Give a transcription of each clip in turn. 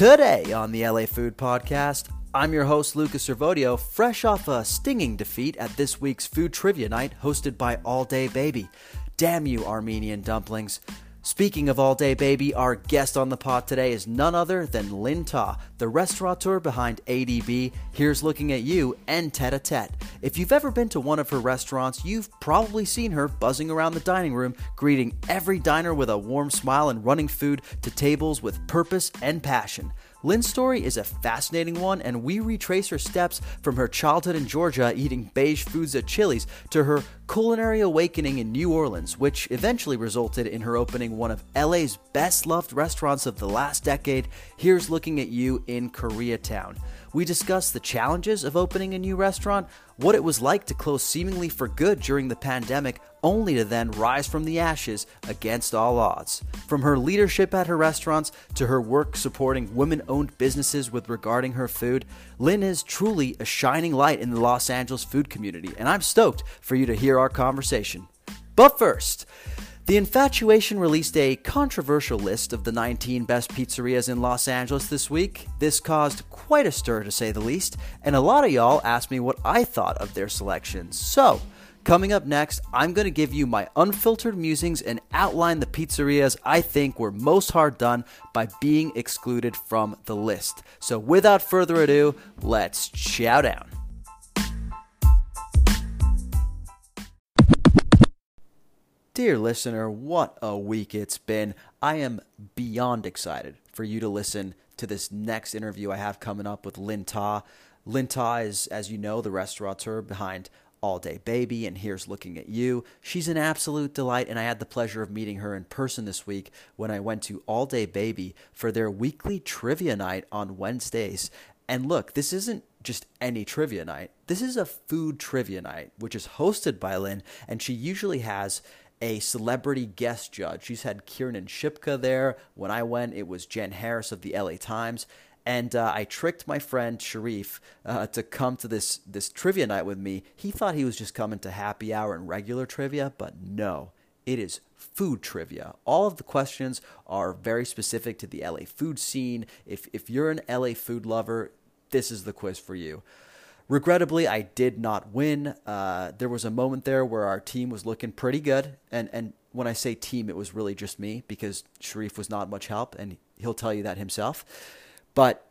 Today on the LA Food Podcast, I'm your host, Luca Servodio, fresh off a stinging defeat at this week's Food Trivia Night hosted by All Day Baby. Damn you, Armenian dumplings. Speaking of All Day Baby, our guest on the pod today is none other than Lien Ta, the restaurateur behind ADB, Here's Looking at You, and Tet a Tet. If you've ever been to one of her restaurants, you've probably seen her buzzing around the dining room, greeting every diner with a warm smile and running food to tables with purpose and passion. Lien's story is a fascinating one, and we retrace her steps from her childhood in Georgia eating beige foods at Chili's to her culinary awakening in New Orleans, which eventually resulted in her opening one of LA's best loved restaurants of the last decade. Here's looking at you in Koreatown. We discuss the challenges of opening a new restaurant, what it was like to close seemingly for good during the pandemic, only to then rise from the ashes against all odds. From her leadership at her restaurants to her work supporting women owned businesses with regarding her food, Lien is truly a shining light in the Los Angeles food community, and I'm stoked for you to hear our conversation. But first, the Infatuation released a controversial list of the 19 best pizzerias in Los Angeles this week. This caused quite a stir to say the least, and a lot of y'all asked me what I thought of their selections. So, coming up next, I'm going to give you my unfiltered musings and outline the pizzerias I think were most hard done by being excluded from the list. So, without further ado, let's chow down. Dear listener, what a week it's been. I am beyond excited for you to listen to this next interview I have coming up with Lien Ta. Lien Ta is, as you know, the restaurateur behind All Day Baby and Here's Looking at You. She's an absolute delight, and I had the pleasure of meeting her in person this week when I went to All Day Baby for their weekly trivia night on Wednesdays. And look, this isn't just any trivia night. This is a food trivia night, which is hosted by Lien, and she usually has a celebrity guest judge. She's had Kiernan Shipka there. When I went, it was Jenn Harris of the LA Times. And uh, I tricked my friend Sharif uh, to come to this this trivia night with me. He thought he was just coming to happy hour and regular trivia, but no, it is food trivia. All of the questions are very specific to the LA food scene. If if you're an LA food lover, this is the quiz for you. Regrettably, I did not win. Uh, there was a moment there where our team was looking pretty good, and and when I say team, it was really just me because Sharif was not much help, and he'll tell you that himself. But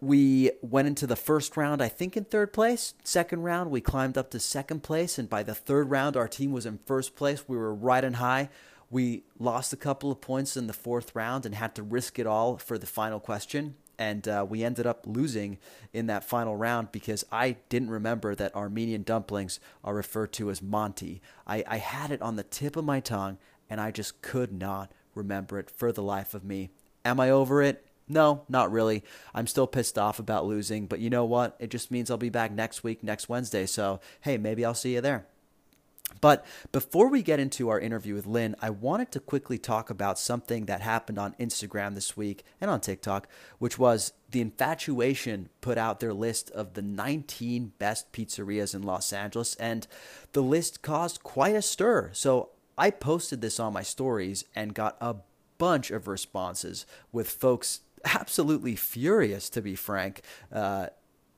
we went into the first round, I think, in third place. Second round, we climbed up to second place, and by the third round, our team was in first place. We were riding high. We lost a couple of points in the fourth round and had to risk it all for the final question and uh, we ended up losing in that final round because I didn't remember that Armenian dumplings are referred to as manti. I, I had it on the tip of my tongue, and I just could not remember it for the life of me. Am I over it? No, not really. I'm still pissed off about losing, but you know what? It just means I'll be back next week, next Wednesday. So, hey, maybe I'll see you there. But before we get into our interview with Lien, I wanted to quickly talk about something that happened on Instagram this week and on TikTok, which was the Infatuation put out their list of the 19 best pizzerias in Los Angeles, and the list caused quite a stir. So I posted this on my stories and got a bunch of responses with folks absolutely furious, to be frank, uh,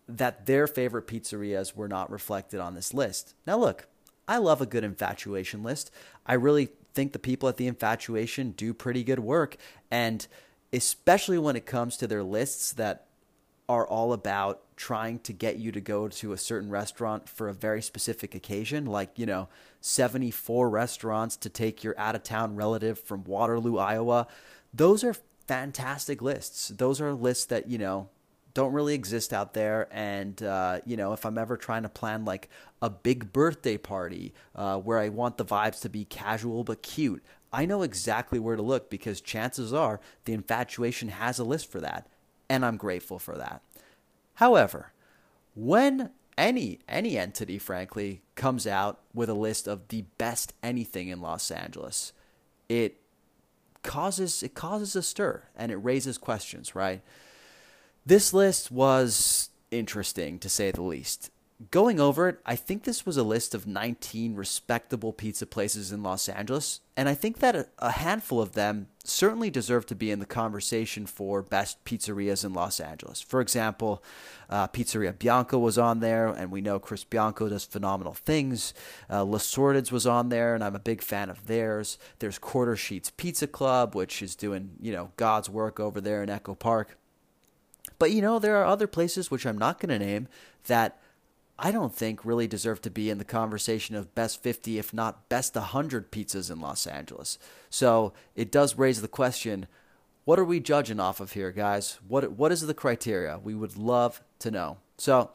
that their favorite pizzerias were not reflected on this list. Now, look, I love a good infatuation list. I really think the people at the infatuation do pretty good work. And especially when it comes to their lists that are all about trying to get you to go to a certain restaurant for a very specific occasion, like, you know, 74 restaurants to take your out of town relative from Waterloo, Iowa. Those are fantastic lists. Those are lists that, you know, don't really exist out there. And, uh, you know, if I'm ever trying to plan like a big birthday party uh, where I want the vibes to be casual but cute, I know exactly where to look because chances are the infatuation has a list for that. And I'm grateful for that. However, when any any entity frankly comes out with a list of the best anything in Los Angeles, it causes it causes a stir and it raises questions, right? This list was interesting to say the least. Going over it, I think this was a list of 19 respectable pizza places in Los Angeles, and I think that a handful of them certainly deserve to be in the conversation for best pizzerias in Los Angeles. For example, uh, Pizzeria Bianco was on there, and we know Chris Bianco does phenomenal things. Uh, La Sorted's was on there, and I'm a big fan of theirs. There's Quarter Sheets Pizza Club, which is doing you know God's work over there in Echo Park. But you know there are other places which I'm not going to name that I don't think really deserve to be in the conversation of best 50, if not best 100 pizzas in Los Angeles. So it does raise the question what are we judging off of here, guys? What, what is the criteria? We would love to know. So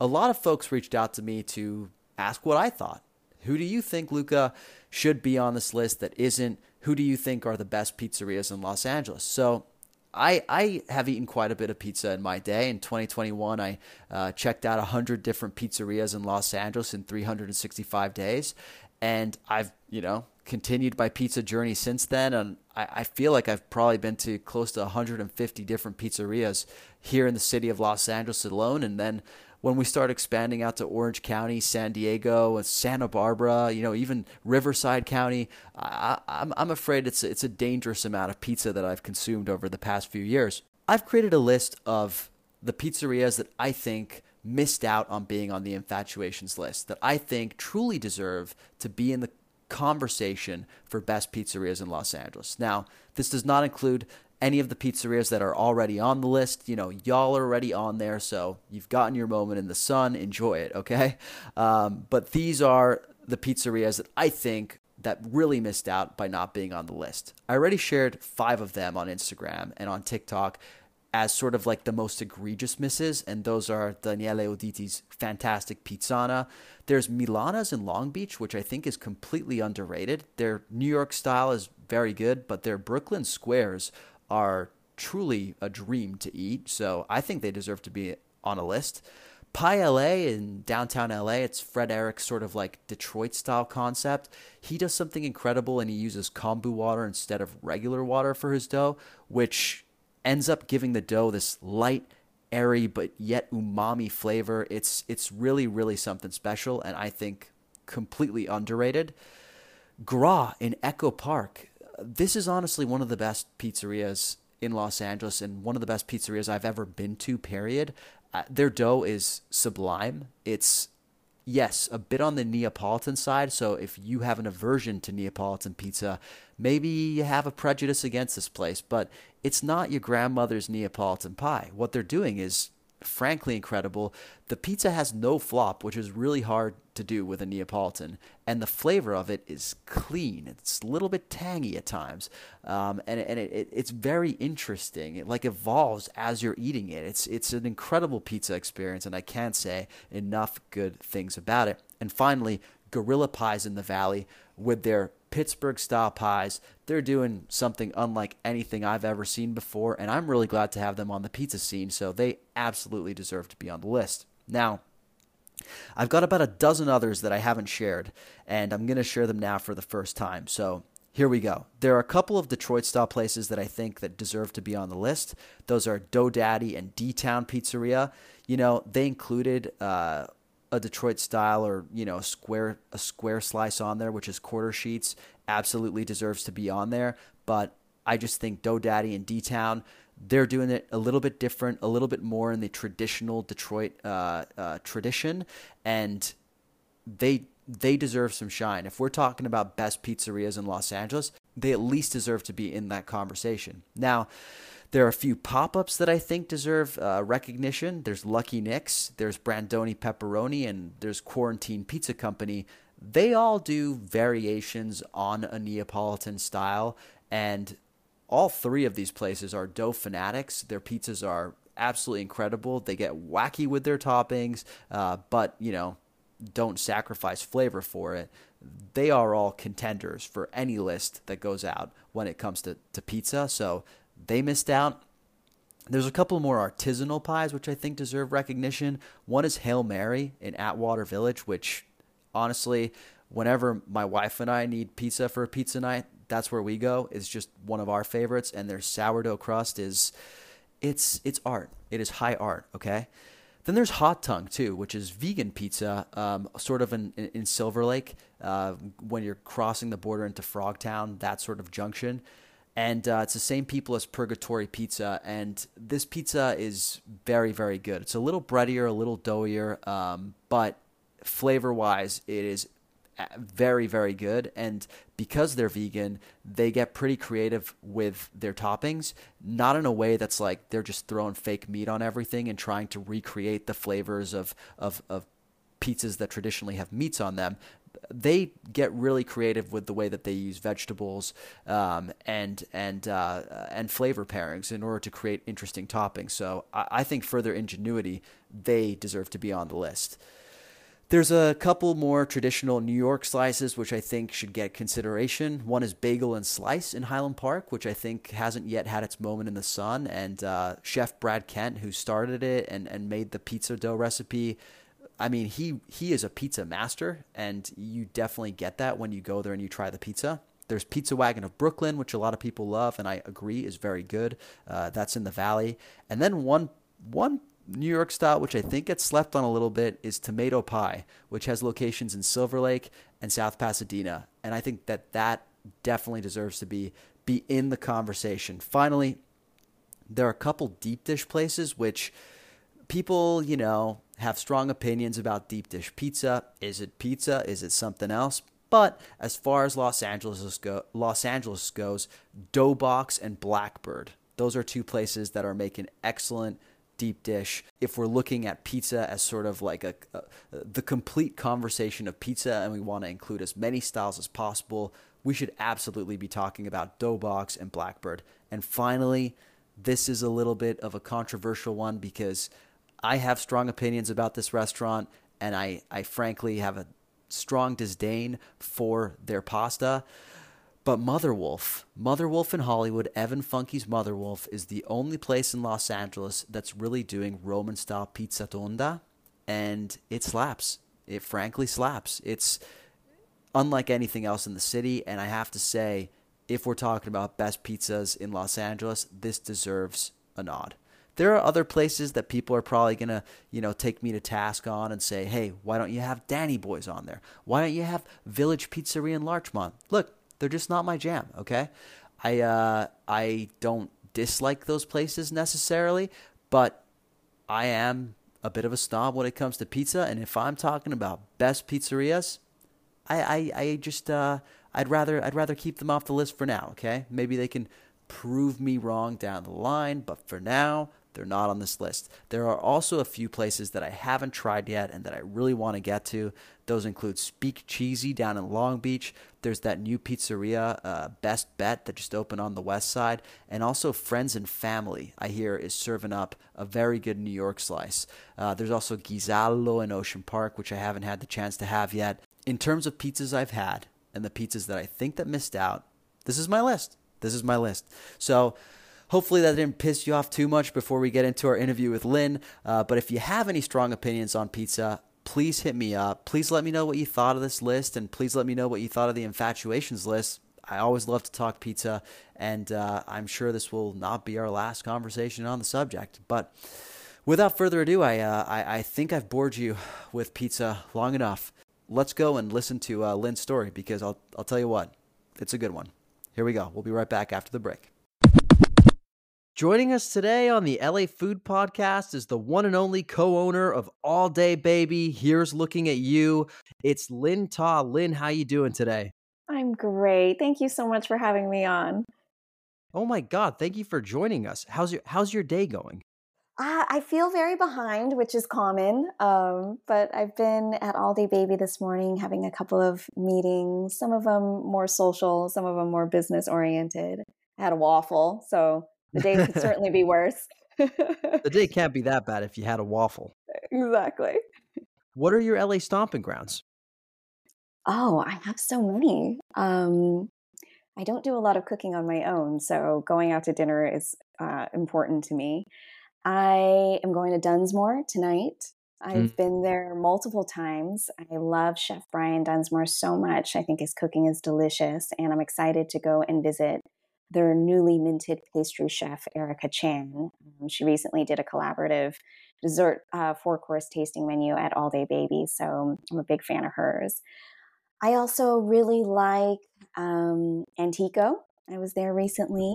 a lot of folks reached out to me to ask what I thought. Who do you think, Luca, should be on this list that isn't? Who do you think are the best pizzerias in Los Angeles? So I, I have eaten quite a bit of pizza in my day. In 2021, I uh, checked out 100 different pizzerias in Los Angeles in 365 days. And I've, you know, continued my pizza journey since then. And I, I feel like I've probably been to close to 150 different pizzerias here in the city of Los Angeles alone. And then when we start expanding out to Orange County, San Diego, Santa Barbara, you know, even Riverside County, I, am I'm, I'm afraid it's it's a dangerous amount of pizza that I've consumed over the past few years. I've created a list of the pizzerias that I think missed out on being on the infatuations list that I think truly deserve to be in the conversation for best pizzerias in Los Angeles. Now, this does not include any of the pizzerias that are already on the list. You know, y'all are already on there, so you've gotten your moment in the sun. Enjoy it, okay? Um, but these are the pizzerias that I think that really missed out by not being on the list. I already shared five of them on Instagram and on TikTok as sort of like the most egregious misses, and those are Daniele Uditi's fantastic pizzana. There's Milana's in Long Beach, which I think is completely underrated. Their New York style is very good, but their Brooklyn squares are truly a dream to eat. So I think they deserve to be on a list. Pi LA in downtown LA, it's Fred Eric's sort of like Detroit style concept. He does something incredible and he uses kombu water instead of regular water for his dough, which ends up giving the dough this light, airy but yet umami flavor. It's it's really really something special and I think completely underrated. Gra in Echo Park this is honestly one of the best pizzerias in Los Angeles and one of the best pizzerias I've ever been to, period. Uh, their dough is sublime. It's, yes, a bit on the Neapolitan side. So if you have an aversion to Neapolitan pizza, maybe you have a prejudice against this place, but it's not your grandmother's Neapolitan pie. What they're doing is frankly incredible. The pizza has no flop, which is really hard to do with a Neapolitan, and the flavor of it is clean. It's a little bit tangy at times, um, and and it, it, it's very interesting. It like evolves as you're eating it. It's it's an incredible pizza experience, and I can't say enough good things about it. And finally, Gorilla Pies in the Valley with their Pittsburgh style pies. They're doing something unlike anything I've ever seen before, and I'm really glad to have them on the pizza scene, so they absolutely deserve to be on the list. Now, I've got about a dozen others that I haven't shared, and I'm going to share them now for the first time. So here we go. There are a couple of Detroit style places that I think that deserve to be on the list. Those are Dough Daddy and D Town Pizzeria. You know, they included uh, a Detroit style or you know a square a square slice on there, which is quarter sheets, absolutely deserves to be on there. But I just think Dough Daddy and D Town, they're doing it a little bit different, a little bit more in the traditional Detroit uh, uh, tradition, and they they deserve some shine. If we're talking about best pizzerias in Los Angeles, they at least deserve to be in that conversation. Now there are a few pop ups that I think deserve uh, recognition. There's Lucky Nick's, there's Brandoni Pepperoni, and there's Quarantine Pizza Company. They all do variations on a Neapolitan style, and all three of these places are dough fanatics. Their pizzas are absolutely incredible. They get wacky with their toppings, uh, but you know, don't sacrifice flavor for it. They are all contenders for any list that goes out when it comes to, to pizza. So they missed out. There's a couple more artisanal pies which I think deserve recognition. One is Hail Mary in Atwater Village, which honestly, whenever my wife and I need pizza for a pizza night, that's where we go. It's just one of our favorites, and their sourdough crust is it's it's art. It is high art, okay? Then there's Hot Tongue too, which is vegan pizza, um, sort of in, in Silver Lake uh, when you're crossing the border into Frogtown, that sort of junction. And uh, it's the same people as Purgatory Pizza, and this pizza is very, very good. It's a little breadier, a little doughier, um, but flavor wise, it is very very good and because they're vegan they get pretty creative with their toppings not in a way that's like they're just throwing fake meat on everything and trying to recreate the flavors of of, of pizzas that traditionally have meats on them they get really creative with the way that they use vegetables um, and and uh, and flavor pairings in order to create interesting toppings. So I, I think further ingenuity, they deserve to be on the list. There's a couple more traditional New York slices which I think should get consideration. One is Bagel and Slice in Highland Park, which I think hasn't yet had its moment in the sun. And uh, Chef Brad Kent, who started it and, and made the pizza dough recipe, I mean, he he is a pizza master, and you definitely get that when you go there and you try the pizza. There's Pizza Wagon of Brooklyn, which a lot of people love, and I agree is very good. Uh, that's in the Valley, and then one one New York style, which I think gets slept on a little bit, is Tomato Pie, which has locations in Silver Lake and South Pasadena, and I think that that definitely deserves to be be in the conversation. Finally, there are a couple deep dish places which people, you know, have strong opinions about deep dish pizza. Is it pizza? Is it something else? But as far as Los Angeles go, Los Angeles goes, Doughbox and Blackbird. Those are two places that are making excellent deep dish. If we're looking at pizza as sort of like a, a the complete conversation of pizza, and we want to include as many styles as possible, we should absolutely be talking about Doughbox and Blackbird. And finally, this is a little bit of a controversial one because I have strong opinions about this restaurant, and I, I frankly have a strong disdain for their pasta. But Mother Wolf, Mother Wolf in Hollywood, Evan Funke's Mother Wolf is the only place in Los Angeles that's really doing Roman style pizza tonda, and it slaps. It frankly slaps. It's unlike anything else in the city, and I have to say, if we're talking about best pizzas in Los Angeles, this deserves a nod. There are other places that people are probably to, you know, take me to task on and say, "Hey, why don't you have Danny Boys on there? Why don't you have Village Pizzeria in Larchmont?" Look, they're just not my jam, okay? I uh I don't dislike those places necessarily, but I am a bit of a snob when it comes to pizza, and if I'm talking about best pizzerias, I I, I just uh I'd rather I'd rather keep them off the list for now, okay? Maybe they can prove me wrong down the line, but for now, they're not on this list. There are also a few places that I haven't tried yet and that I really want to get to. Those include Speak Cheesy down in Long Beach. There's that new pizzeria, uh, Best Bet, that just opened on the west side. And also Friends and Family, I hear, is serving up a very good New York slice. Uh, there's also Ghisallo in Ocean Park, which I haven't had the chance to have yet. In terms of pizzas I've had and the pizzas that I think that missed out, this is my list. This is my list. So Hopefully that didn't piss you off too much before we get into our interview with Lien. Uh, but if you have any strong opinions on pizza, please hit me up. Please let me know what you thought of this list, and please let me know what you thought of the infatuations list. I always love to talk pizza, and uh, I'm sure this will not be our last conversation on the subject. But without further ado, I, uh, I, I, think I've bored you with pizza long enough. Let's go and listen to uh, Lien's story because I'll, I'll tell you what, it's a good one. Here we go. We'll be right back after the break. Joining us today on the LA Food Podcast is the one and only co-owner of All Day Baby. Here's looking at you. It's Lien Ta. Lien, how you doing today? I'm great. Thank you so much for having me on. Oh my God! Thank you for joining us. How's your How's your day going? Uh, I feel very behind, which is common. Um, but I've been at All Day Baby this morning, having a couple of meetings. Some of them more social, some of them more business oriented. I had a waffle, so the day could certainly be worse. the day can't be that bad if you had a waffle. Exactly. What are your LA stomping grounds? Oh, I have so many. Um, I don't do a lot of cooking on my own, so going out to dinner is uh, important to me. I am going to Dunsmoor tonight. I've mm. been there multiple times. I love Chef Brian Dunsmoor so much. I think his cooking is delicious, and I'm excited to go and visit their newly minted pastry chef, Erica Chan. Um, she recently did a collaborative dessert uh, four course tasting menu at All Day Baby. So I'm a big fan of hers. I also really like um, Antico. I was there recently.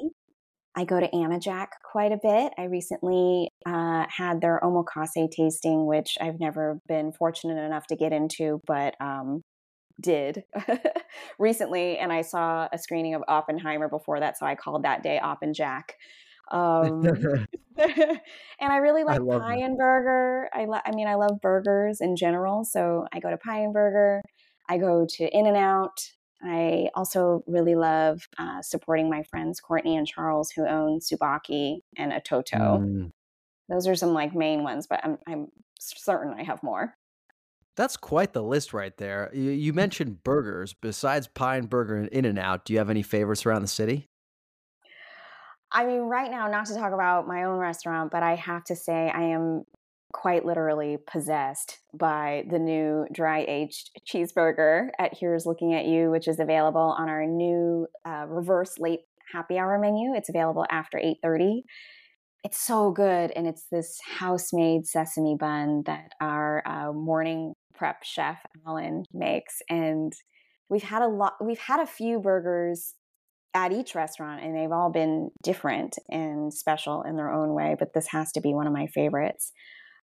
I go to Anajak quite a bit. I recently uh, had their omakase tasting, which I've never been fortunate enough to get into, but um, did recently. And I saw a screening of Oppenheimer before that, so I called that day Oppenjack. Um, and I really like I Pie and Burger. I, lo- I mean, I love burgers in general, so I go to Pie and Burger. I go to In and Out. I also really love uh, supporting my friends Courtney and Charles who own Tsubaki and Ototo. Mm. Those are some like main ones, but I'm I'm certain I have more. That's quite the list right there. You, you mentioned burgers. Besides Pine Burger and In and Out, do you have any favorites around the city? I mean, right now, not to talk about my own restaurant, but I have to say I am quite literally possessed by the new dry aged cheeseburger at Here's Looking at You, which is available on our new uh, reverse late happy hour menu. It's available after 8:30. It's so good, and it's this house made sesame bun that our uh, morning prep chef Alan makes, and we've had a lot. We've had a few burgers at each restaurant, and they've all been different and special in their own way. But this has to be one of my favorites.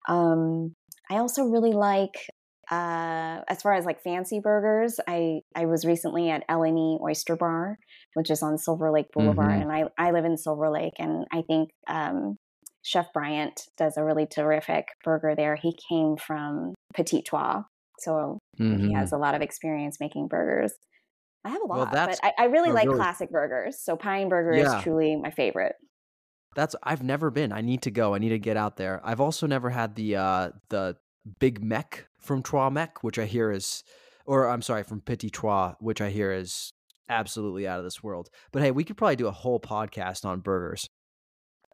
Um, I also really like uh, as far as like fancy burgers, I I was recently at L&E Oyster Bar, which is on Silver Lake Boulevard, mm-hmm. and I I live in Silver Lake, and I think um, Chef Bryant does a really terrific burger there. He came from Petit Trois, so mm-hmm. he has a lot of experience making burgers. I have a lot, well, but I, I really like really... classic burgers. So Pine Burger yeah. is truly my favorite. That's I've never been. I need to go. I need to get out there. I've also never had the uh the Big Mec from Trois Mec, which I hear is or I'm sorry, from Petit Trois, which I hear is absolutely out of this world. But hey, we could probably do a whole podcast on burgers.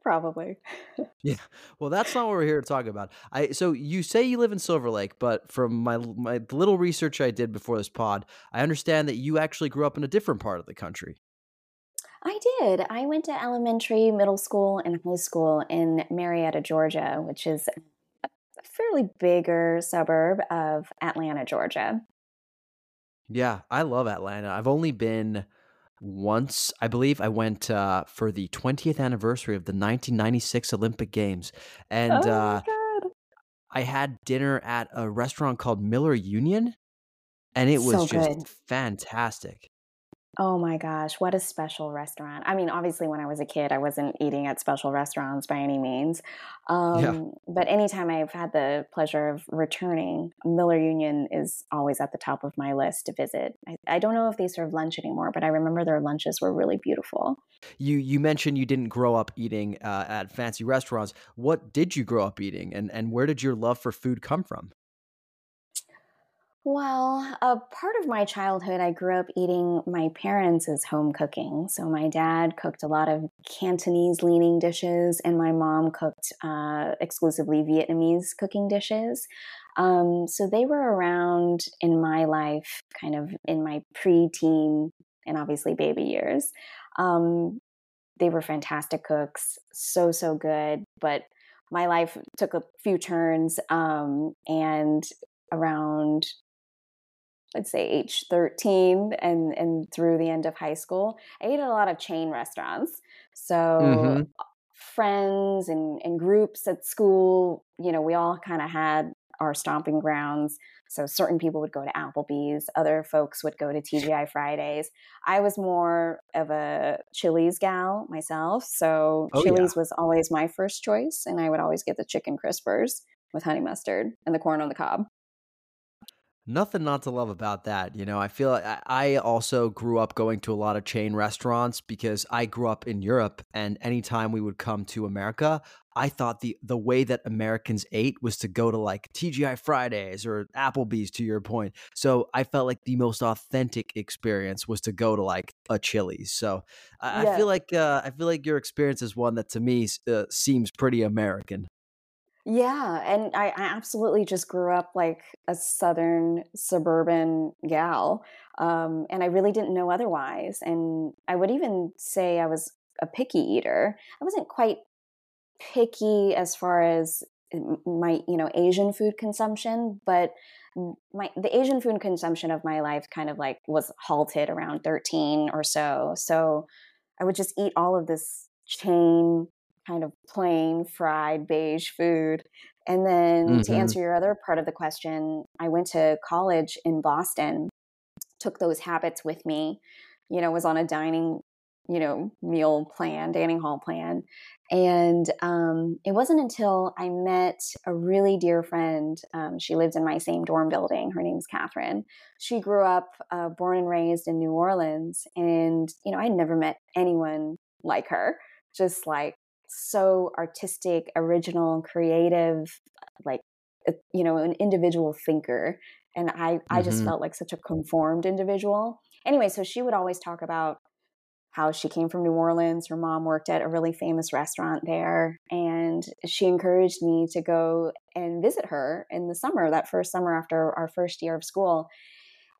Probably. yeah. Well, that's not what we're here to talk about. I so you say you live in Silver Lake, but from my my little research I did before this pod, I understand that you actually grew up in a different part of the country. I did. I went to elementary, middle school, and high school in Marietta, Georgia, which is a fairly bigger suburb of Atlanta, Georgia. Yeah, I love Atlanta. I've only been once, I believe I went uh, for the 20th anniversary of the 1996 Olympic Games. And oh uh, I had dinner at a restaurant called Miller Union, and it was so just fantastic. Oh my gosh, what a special restaurant. I mean, obviously, when I was a kid, I wasn't eating at special restaurants by any means. Um, yeah. But anytime I've had the pleasure of returning, Miller Union is always at the top of my list to visit. I, I don't know if they serve lunch anymore, but I remember their lunches were really beautiful. You you mentioned you didn't grow up eating uh, at fancy restaurants. What did you grow up eating, and, and where did your love for food come from? Well, a part of my childhood, I grew up eating my parents' home cooking. So my dad cooked a lot of Cantonese leaning dishes, and my mom cooked uh, exclusively Vietnamese cooking dishes. Um, so they were around in my life, kind of in my preteen and obviously baby years. Um, they were fantastic cooks, so, so good. But my life took a few turns um, and around I'd say age 13 and, and through the end of high school, I ate at a lot of chain restaurants. So mm-hmm. friends and, and groups at school, you know, we all kind of had our stomping grounds. So certain people would go to Applebee's, other folks would go to TGI Fridays. I was more of a Chili's gal myself, so oh, Chili's yeah. was always my first choice, and I would always get the chicken crispers with honey mustard and the corn on the cob nothing not to love about that. You know, I feel like I also grew up going to a lot of chain restaurants because I grew up in Europe, and anytime we would come to America, I thought the the way that Americans ate was to go to like TGI Fridays or Applebee's. To your point, so I felt like the most authentic experience was to go to like a Chili's. So I, yeah. I feel like uh, I feel like your experience is one that to me uh, seems pretty American. Yeah, and I, I absolutely just grew up like a southern suburban gal, um, and I really didn't know otherwise. And I would even say I was a picky eater. I wasn't quite picky as far as my you know Asian food consumption, but my the Asian food consumption of my life kind of like was halted around 13 or so. So I would just eat all of this chain kind of plain fried beige food. And then mm-hmm. to answer your other part of the question, I went to college in Boston, took those habits with me, you know, was on a dining, you know, meal plan, dining hall plan. And um, it wasn't until I met a really dear friend. Um, she lives in my same dorm building. Her name's Catherine. She grew up, uh, born and raised in New Orleans. And, you know, I'd never met anyone like her, just like so artistic, original, and creative, like uh, you know, an individual thinker. And I, mm-hmm. I just mm-hmm. felt like such a conformed individual. Anyway, so she would always talk about how she came from New Orleans. Her mom worked at a really famous restaurant there. And she encouraged me to go and visit her in the summer, that first summer after our first year of school.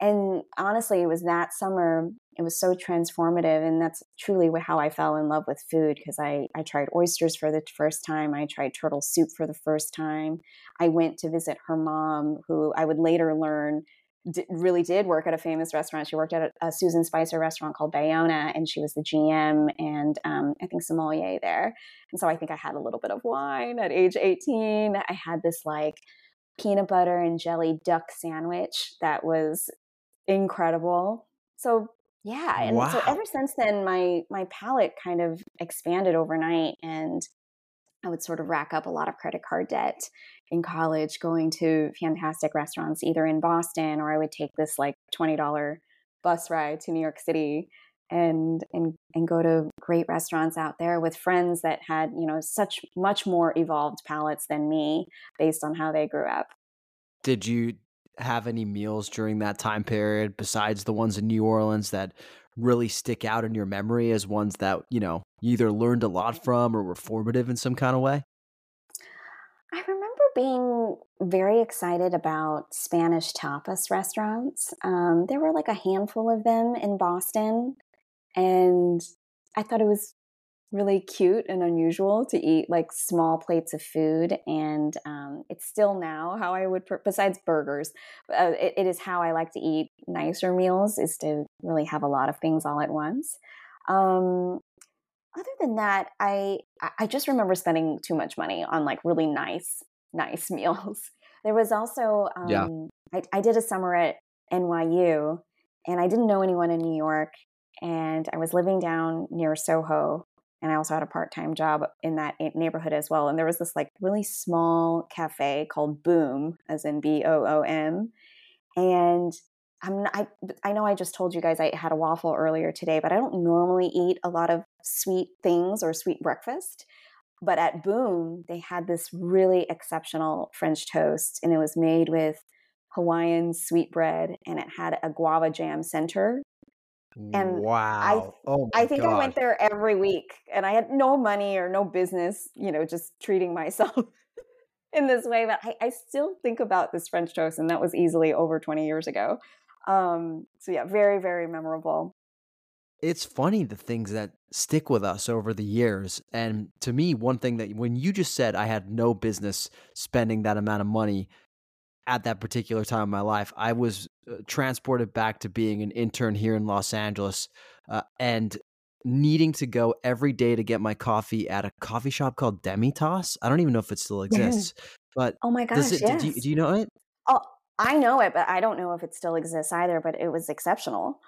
And honestly, it was that summer it was so transformative and that's truly how i fell in love with food because I, I tried oysters for the first time i tried turtle soup for the first time. I went to visit her mom who i would later learn d- really did work at a famous restaurant. She worked at a, a, susan spicer restaurant called bayona and she was the gm and um, i think sommelier there. And so i think i had a little bit of wine at age 18 i had this like peanut butter and jelly duck sandwich that was incredible. So yeah and wow. so ever since then my my palate kind of expanded overnight and i would sort of rack up a lot of credit card debt in college going to fantastic restaurants either in boston or i would take this like $20 bus ride to new york city and and and go to great restaurants out there with friends that had you know such much more evolved palates than me based on how they grew up did you have any meals during that time period besides the ones in New Orleans that really stick out in your memory as ones that, you know, you either learned a lot from or were formative in some kind of way? I remember being very excited about Spanish tapas restaurants. Um, there were like a handful of them in Boston, and I thought it was really cute and unusual to eat like small plates of food and um, it's still now how i would besides burgers uh, it, it is how i like to eat nicer meals is to really have a lot of things all at once um, other than that i i just remember spending too much money on like really nice nice meals there was also um, yeah. I, I did a summer at nyu and i didn't know anyone in new york and i was living down near soho and I also had a part time job in that neighborhood as well. And there was this like really small cafe called Boom, as in B O O M. And I'm not, I I know I just told you guys I had a waffle earlier today, but I don't normally eat a lot of sweet things or sweet breakfast. But at Boom, they had this really exceptional French toast, and it was made with Hawaiian sweet bread, and it had a guava jam center and wow. I, oh I think God. I went there every week and I had no money or no business, you know, just treating myself in this way. But I, I, still think about this French toast, and that was easily over 20 years ago. Um, so, yeah, very, very memorable. It's funny the things that stick with us over the years. And to me, one thing that when you just said I had no business spending that amount of money, at that particular time in my life, I was uh, transported back to being an intern here in Los Angeles uh, and needing to go every day to get my coffee at a coffee shop called Demitasse. I don't even know if it still exists. But oh my gosh, it, yes. do, you, do you know it? Oh, I know it, but I don't know if it still exists either. But it was exceptional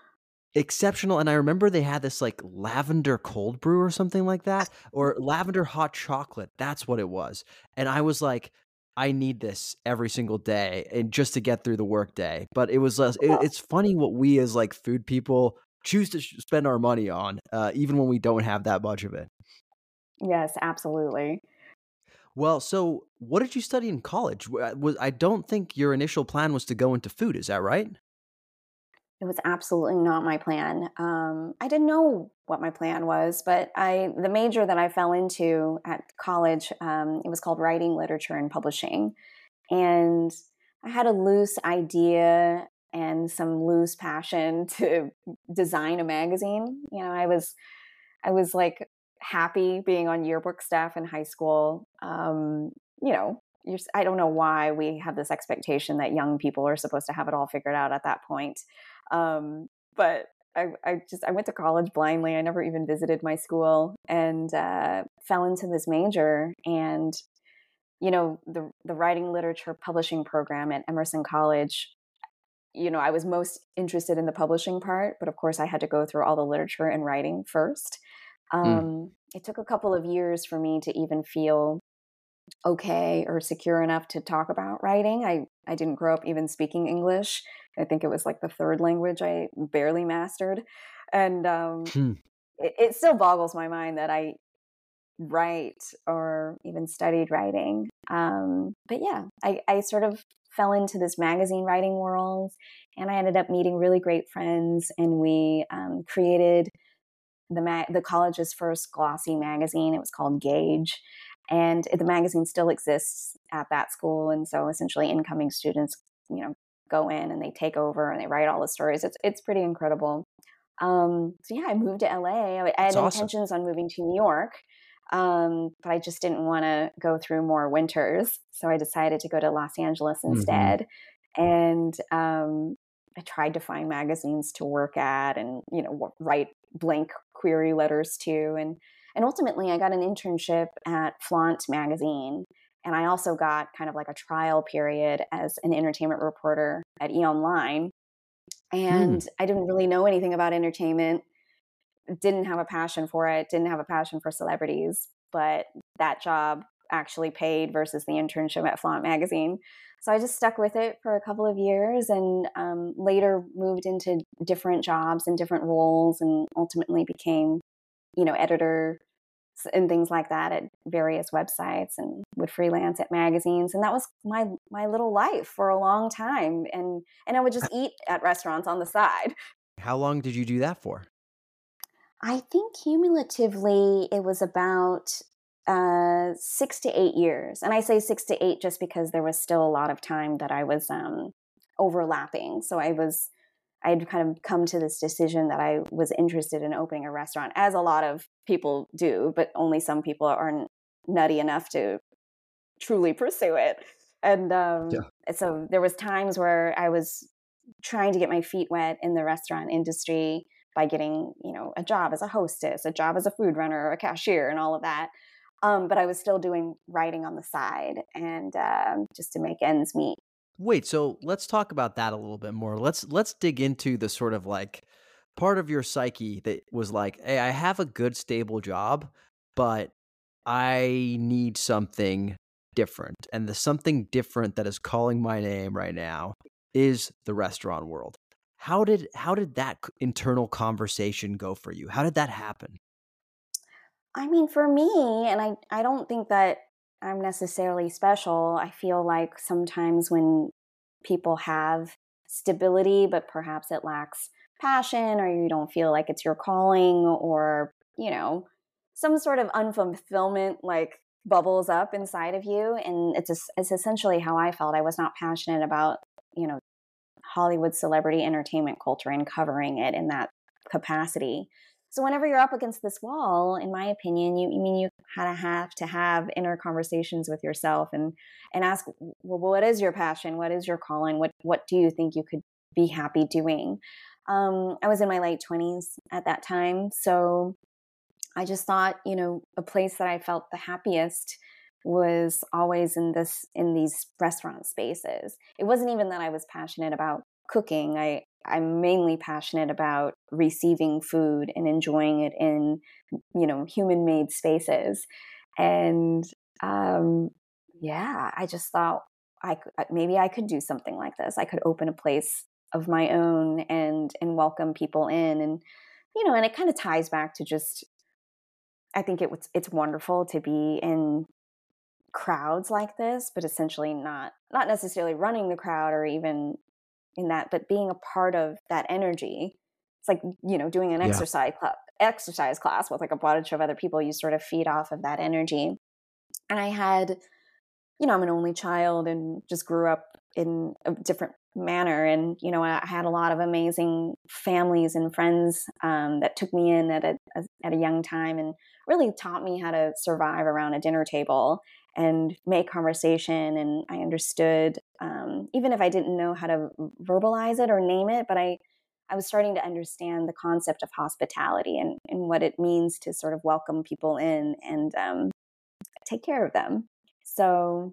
exceptional and i remember they had this like lavender cold brew or something like that or lavender hot chocolate that's what it was and i was like I need this every single day and just to get through the workday. But it was less, it, it's funny what we as like food people choose to spend our money on, uh, even when we don't have that much of it. Yes, absolutely. Well, so what did you study in college? Was I don't think your initial plan was to go into food. Is that right? It was absolutely not my plan. Um, I didn't know what my plan was, but I the major that I fell into at college um, it was called writing, literature, and publishing, and I had a loose idea and some loose passion to design a magazine. You know, I was I was like happy being on yearbook staff in high school. Um, you know, I don't know why we have this expectation that young people are supposed to have it all figured out at that point. Um, but I, I, just I went to college blindly. I never even visited my school and uh, fell into this major. And you know, the the writing literature publishing program at Emerson College. You know, I was most interested in the publishing part, but of course, I had to go through all the literature and writing first. Hmm. Um, mm. It took a couple of years for me to even feel okay or secure enough to talk about writing. I, I didn't grow up even speaking English. I think it was like the third language I barely mastered. And um, hmm. it, it still boggles my mind that I write or even studied writing. Um, but yeah, I, I sort of fell into this magazine writing world and I ended up meeting really great friends and we um, created the, ma- the college's first glossy magazine. It was called Gauge and the magazine still exists at that school and so essentially incoming students you know go in and they take over and they write all the stories it's it's pretty incredible um, so yeah i moved to la i, I had awesome. intentions on moving to new york um, but i just didn't want to go through more winters so i decided to go to los angeles mm-hmm. instead mm-hmm. and um, i tried to find magazines to work at and you know write blank query letters to and and ultimately, I got an internship at Flaunt magazine. And I also got kind of like a trial period as an entertainment reporter at E Online. And hmm. I didn't really know anything about entertainment, didn't have a passion for it, didn't have a passion for celebrities. But that job actually paid versus the internship at Flaunt magazine. So I just stuck with it for a couple of years and um, later moved into different jobs and different roles and ultimately became you know, editor and things like that at various websites and would freelance at magazines and that was my my little life for a long time and and I would just eat at restaurants on the side. How long did you do that for? I think cumulatively it was about uh, six to eight years. And I say six to eight just because there was still a lot of time that I was um, overlapping. So I was I had kind of come to this decision that I was interested in opening a restaurant, as a lot of people do, but only some people aren't nutty enough to truly pursue it. And um, yeah. so there was times where I was trying to get my feet wet in the restaurant industry by getting, you know, a job as a hostess, a job as a food runner, a cashier, and all of that. Um, but I was still doing writing on the side and um, just to make ends meet. Wait, so let's talk about that a little bit more. Let's let's dig into the sort of like part of your psyche that was like, "Hey, I have a good stable job, but I need something different." And the something different that is calling my name right now is the restaurant world. How did how did that internal conversation go for you? How did that happen? I mean, for me, and I I don't think that I'm necessarily special. I feel like sometimes when people have stability, but perhaps it lacks passion, or you don't feel like it's your calling, or, you know, some sort of unfulfillment like bubbles up inside of you. And it's, it's essentially how I felt. I was not passionate about, you know, Hollywood celebrity entertainment culture and covering it in that capacity. So whenever you're up against this wall, in my opinion, you I mean you kind of have to have inner conversations with yourself and and ask, well, what is your passion? What is your calling? What what do you think you could be happy doing? Um, I was in my late twenties at that time, so I just thought, you know, a place that I felt the happiest was always in this in these restaurant spaces. It wasn't even that I was passionate about cooking. I I'm mainly passionate about receiving food and enjoying it in, you know, human made spaces. And um, yeah, I just thought I maybe I could do something like this. I could open a place of my own and and welcome people in and you know and it kind of ties back to just i think it was it's wonderful to be in crowds like this but essentially not not necessarily running the crowd or even in that, but being a part of that energy, it's like, you know, doing an yeah. exercise club, exercise class with like a bunch of other people, you sort of feed off of that energy. And I had, you know, I'm an only child and just grew up in a different manner. And, you know, I had a lot of amazing families and friends um, that took me in at a, at a young time and really taught me how to survive around a dinner table and make conversation. And I understood, um, even if I didn't know how to verbalize it or name it, but I, I was starting to understand the concept of hospitality and, and what it means to sort of welcome people in and um, take care of them. So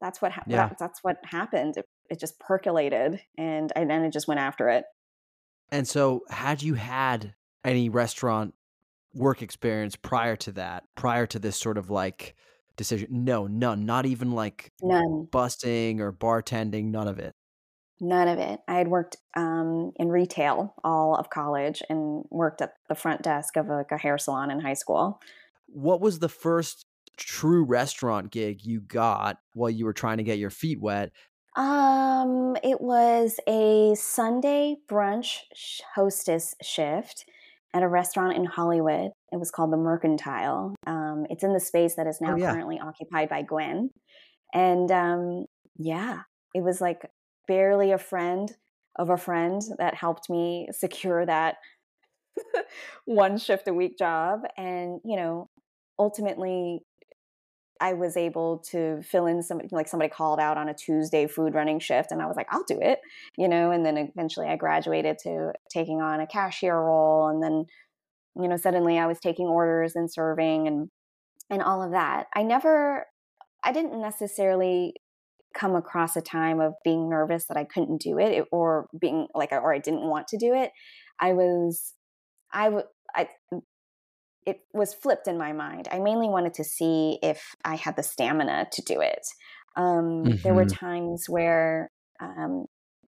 that's what ha- yeah. that, that's what happened. It, it just percolated, and and then it just went after it. And so, had you had any restaurant work experience prior to that? Prior to this sort of like decision? No, none. Not even like none busting or bartending. None of it. None of it. I had worked um, in retail all of college and worked at the front desk of a, like a hair salon in high school. What was the first true restaurant gig you got while you were trying to get your feet wet? Um, it was a Sunday brunch hostess shift at a restaurant in Hollywood. It was called the Mercantile. Um, it's in the space that is oh, now oh, yeah. currently occupied by Gwen. And um, yeah, it was like barely a friend of a friend that helped me secure that one shift a week job. And, you know, ultimately I was able to fill in somebody like somebody called out on a Tuesday food running shift and I was like, I'll do it, you know, and then eventually I graduated to taking on a cashier role and then, you know, suddenly I was taking orders and serving and and all of that. I never I didn't necessarily come across a time of being nervous that I couldn't do it or being like or I didn't want to do it. I was I would I it was flipped in my mind. I mainly wanted to see if I had the stamina to do it. Um, mm-hmm. There were mm-hmm. times where, um,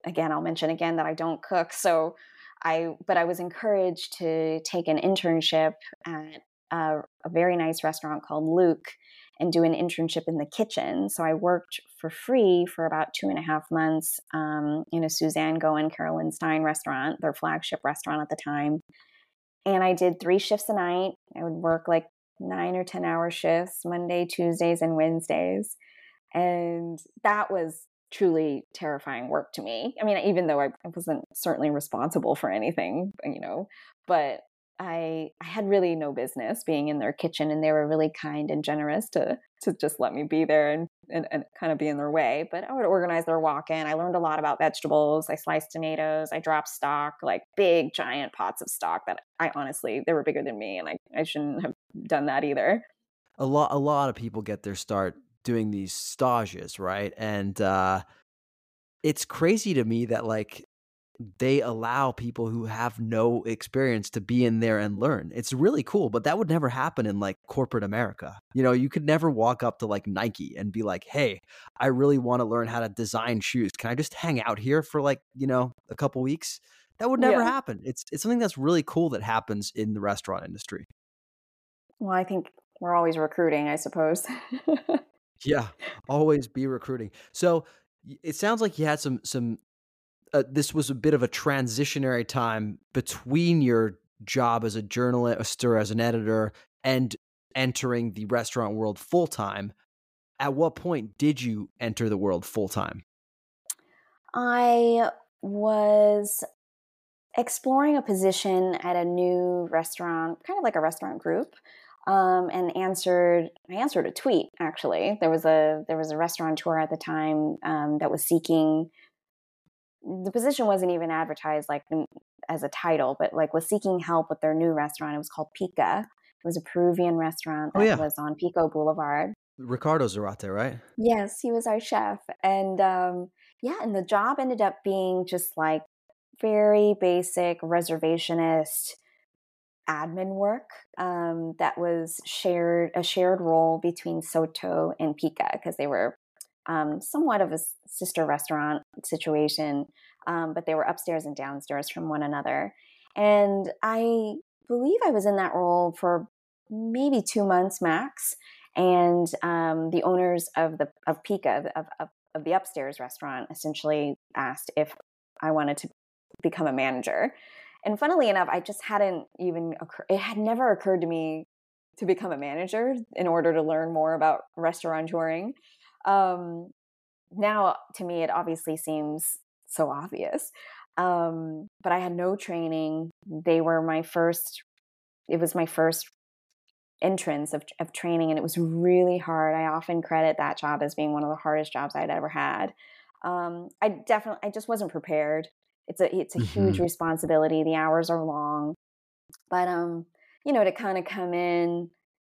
again, I'll mention again that I don't cook. So I, but I was encouraged to take an internship at a, a very nice restaurant called Lucques and do an internship in the kitchen. So I worked for free for about two and a half months um, in a Suzanne Goin Caroline Styne restaurant, their flagship restaurant at the time and I did three shifts a night. I would work like nine or 10 hour shifts, Monday, Tuesdays, and Wednesdays. And that was truly terrifying work to me. I mean, even though I wasn't certainly responsible for anything, uh, you know, but I I had really no business being in their kitchen and they were really kind and generous to to just let me be there and, and, and kind of be in their way. But I would organize their walk-in. I learned a lot about vegetables. I sliced tomatoes. I dropped stock, like big giant pots of stock that I honestly they were bigger than me and I, I shouldn't have done that either. A lot a lot of people get their start doing these stages, right? And uh it's crazy to me that like they allow people who have no experience to be in there and learn. It's really cool, but that would never happen in like corporate America. You know, you could never walk up to like Nike and be like, "Hey, I really want to learn how to design shoes. Can I just hang out here for like, you know, a couple weeks?" That would never yeah. happen. It's it's something that's really cool that happens in the restaurant industry. Well, I think we're always recruiting, I suppose. yeah, always be recruiting. So, it sounds like you had some some uh, this was a bit of a transitionary time between your job as a journalist or as an editor and entering the restaurant world full time. At what point did you enter the world full time? I was exploring a position at a new restaurant, kind of like a restaurant group, um, and answered. I answered a tweet. Actually, there was a there was a restaurateur at the time um, that was seeking the position wasn't even advertised like as a title, but like was seeking help with their new restaurant. It was called Picca. It was a Peruvian restaurant oh, that oh, yeah. was on Pico Boulevard. Ricardo Zarate, right? Yes, he was our chef. And um, yeah, and the job ended up being just like very basic reservationist admin work um, that was shared a shared role between Sotto and Picca because they were um, somewhat of a sister restaurant situation, um, but they were upstairs and downstairs from one another. And I believe I was in that role for maybe two months max. And um, the owners of the of Picca of, of, of the upstairs restaurant essentially asked if I wanted to become a manager. And funnily enough, I just hadn't even occur- it had never occurred to me to become a manager in order to learn more about restaurateuring. Um, now, to me, it obviously seems so obvious. Um, but I had no training. They were my first. It was my first entrance of, of training and it was really hard i often credit that job as being one of the hardest jobs i'd ever had um, i definitely i just wasn't prepared it's a it's a mm-hmm. huge responsibility the hours are long but um you know to kind of come in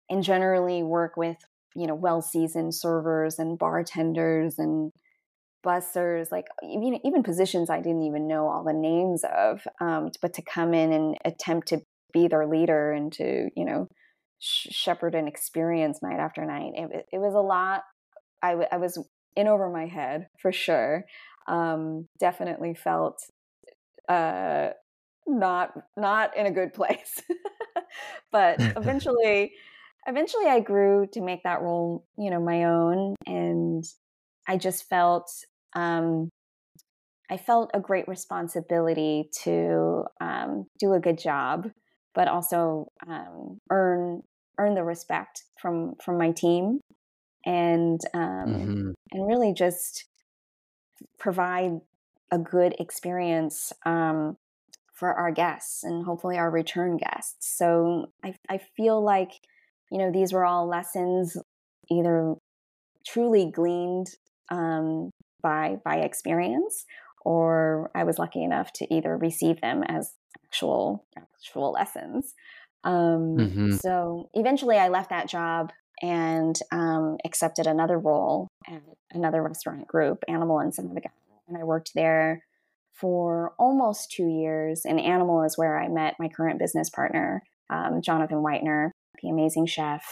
and generally work with you know well seasoned servers and bartenders and bussers like even even positions i didn't even know all the names of um, but to come in and attempt to be their leader and to you know sh- shepherd an experience night after night it, it was a lot I, w- I was in over my head for sure um, definitely felt uh, not not in a good place. but eventually, eventually, I grew to make that role, you know, my own, and I just felt um, I felt a great responsibility to um, do a good job, but also um, earn earn the respect from from my team, and um, mm-hmm. and really just provide a good experience um, for our guests and hopefully our return guests. So I, I feel like, you know, these were all lessons either truly gleaned um, by by experience, or I was lucky enough to either receive them as actual actual lessons. Um, mm-hmm. So eventually, I left that job and um, accepted another role at another restaurant group, Animal and Son of a Gun and I worked there for almost two years. And Animal is where I met my current business partner, um, Jonathan Whitener, the amazing chef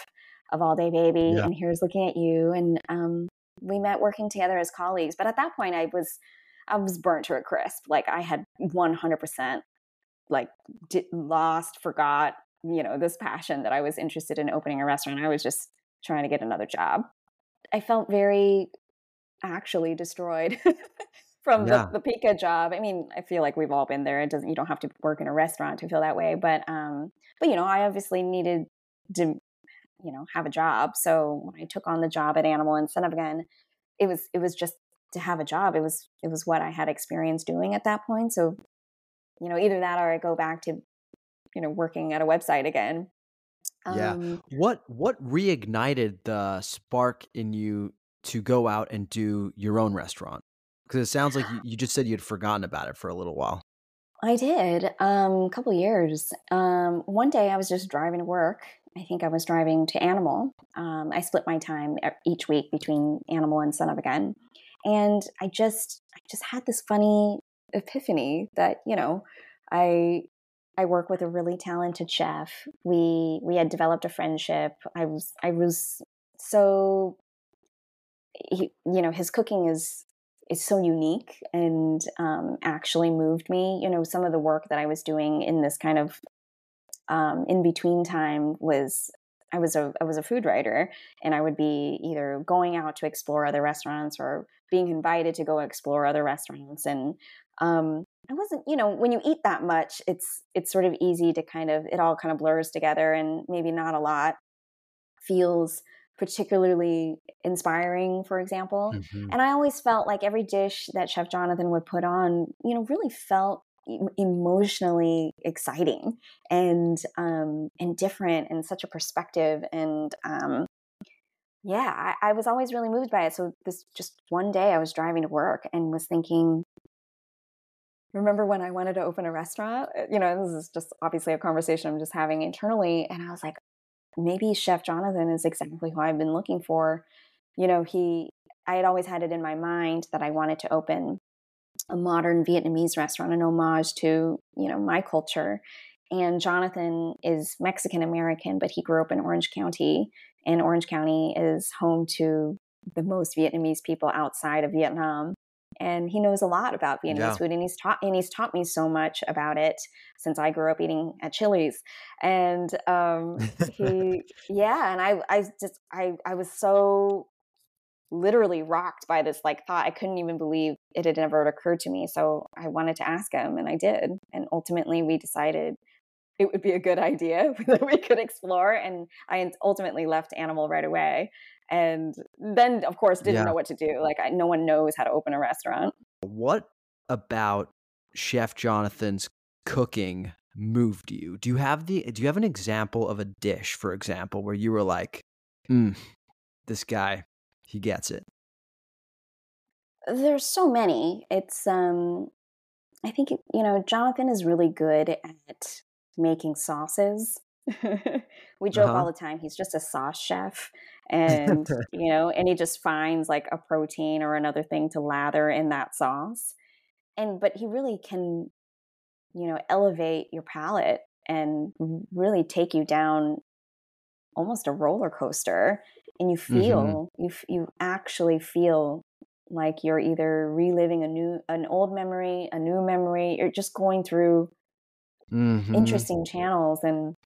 of All Day Baby. Yeah. And here's looking at you. And um, we met working together as colleagues. But at that point, I was I was burnt to a crisp. Like I had 100% like lost, forgot, you know, this passion that I was interested in opening a restaurant. I was just trying to get another job. I felt very actually destroyed from yeah. the, the Picca job. I mean, I feel like we've all been there. It doesn't you don't have to work in a restaurant to feel that way, but um but you know, I obviously needed to you know, have a job. So when I took on the job at Animal and Son of a Gun, it was it was just to have a job. It was it was what I had experience doing at that point. So, you know, either that or I go back to you know, working at a website again. Yeah. Um, what what reignited the spark in you to go out and do your own restaurant? Because it sounds like you, just said you had forgotten about it for a little while. I did, um, a couple years. Um, one day I was just driving to work. I think I was driving to Animal. Um, I split my time each week between Animal and Son of a Gun, and I just, I just had this funny epiphany that you know, I I work with a really talented chef. We we had developed a friendship. I was I was so he, you know his cooking is is so unique and um, actually moved me. You know, some of the work that I was doing in this kind of um, in between time was I was a I was a food writer, and I would be either going out to explore other restaurants or being invited to go explore other restaurants. And um, I wasn't, you know, when you eat that much, it's it's sort of easy to kind of it all kind of blurs together, and maybe not a lot feels particularly inspiring, for example. Mm-hmm. And I always felt like every dish that Chef Jonathan would put on, you know, really felt emotionally exciting and um and different and such a perspective and um yeah I, I was always really moved by it so this just one day i was driving to work and was thinking remember when i wanted to open a restaurant uh, you know this is just obviously a conversation i'm just having internally and i was like maybe Chef Jonathan is exactly who I've been looking for. You know, he, I had always had it in my mind that I wanted to open a modern Vietnamese restaurant, an homage to, you know, my culture. And Jonathan is Mexican American, but he grew up in Orange County, and Orange County is home to the most Vietnamese people outside of Vietnam and he knows a lot about Vietnamese yeah. food and he's taught and he's taught me so much about it since I grew up eating at Chili's and um, he yeah and I I just I I was so literally rocked by this like thought. I couldn't even believe it had never occurred to me. So I wanted to ask him and I did. And ultimately we decided it would be a good idea that we could explore. And I ultimately left Animal right away. And then, of course, didn't yeah. know what to do. Like, I, no one knows how to open a restaurant. What about Chef Jonathan's cooking moved you? Do you have the? Do you have an example of a dish, for example, where you were like, mm, "This guy, he gets it." There's so many. It's um, I think you know Jonathan is really good at making sauces. we joke uh-huh. all the time he's just a sauce chef and you know and he just finds like a protein or another thing to lather in that sauce and but he really can you know elevate your palate and really take you down almost a roller coaster and you mm-hmm. feel mm-hmm. you you actually feel like you're either reliving a new an old memory a new memory you're just going through mm-hmm. interesting channels. And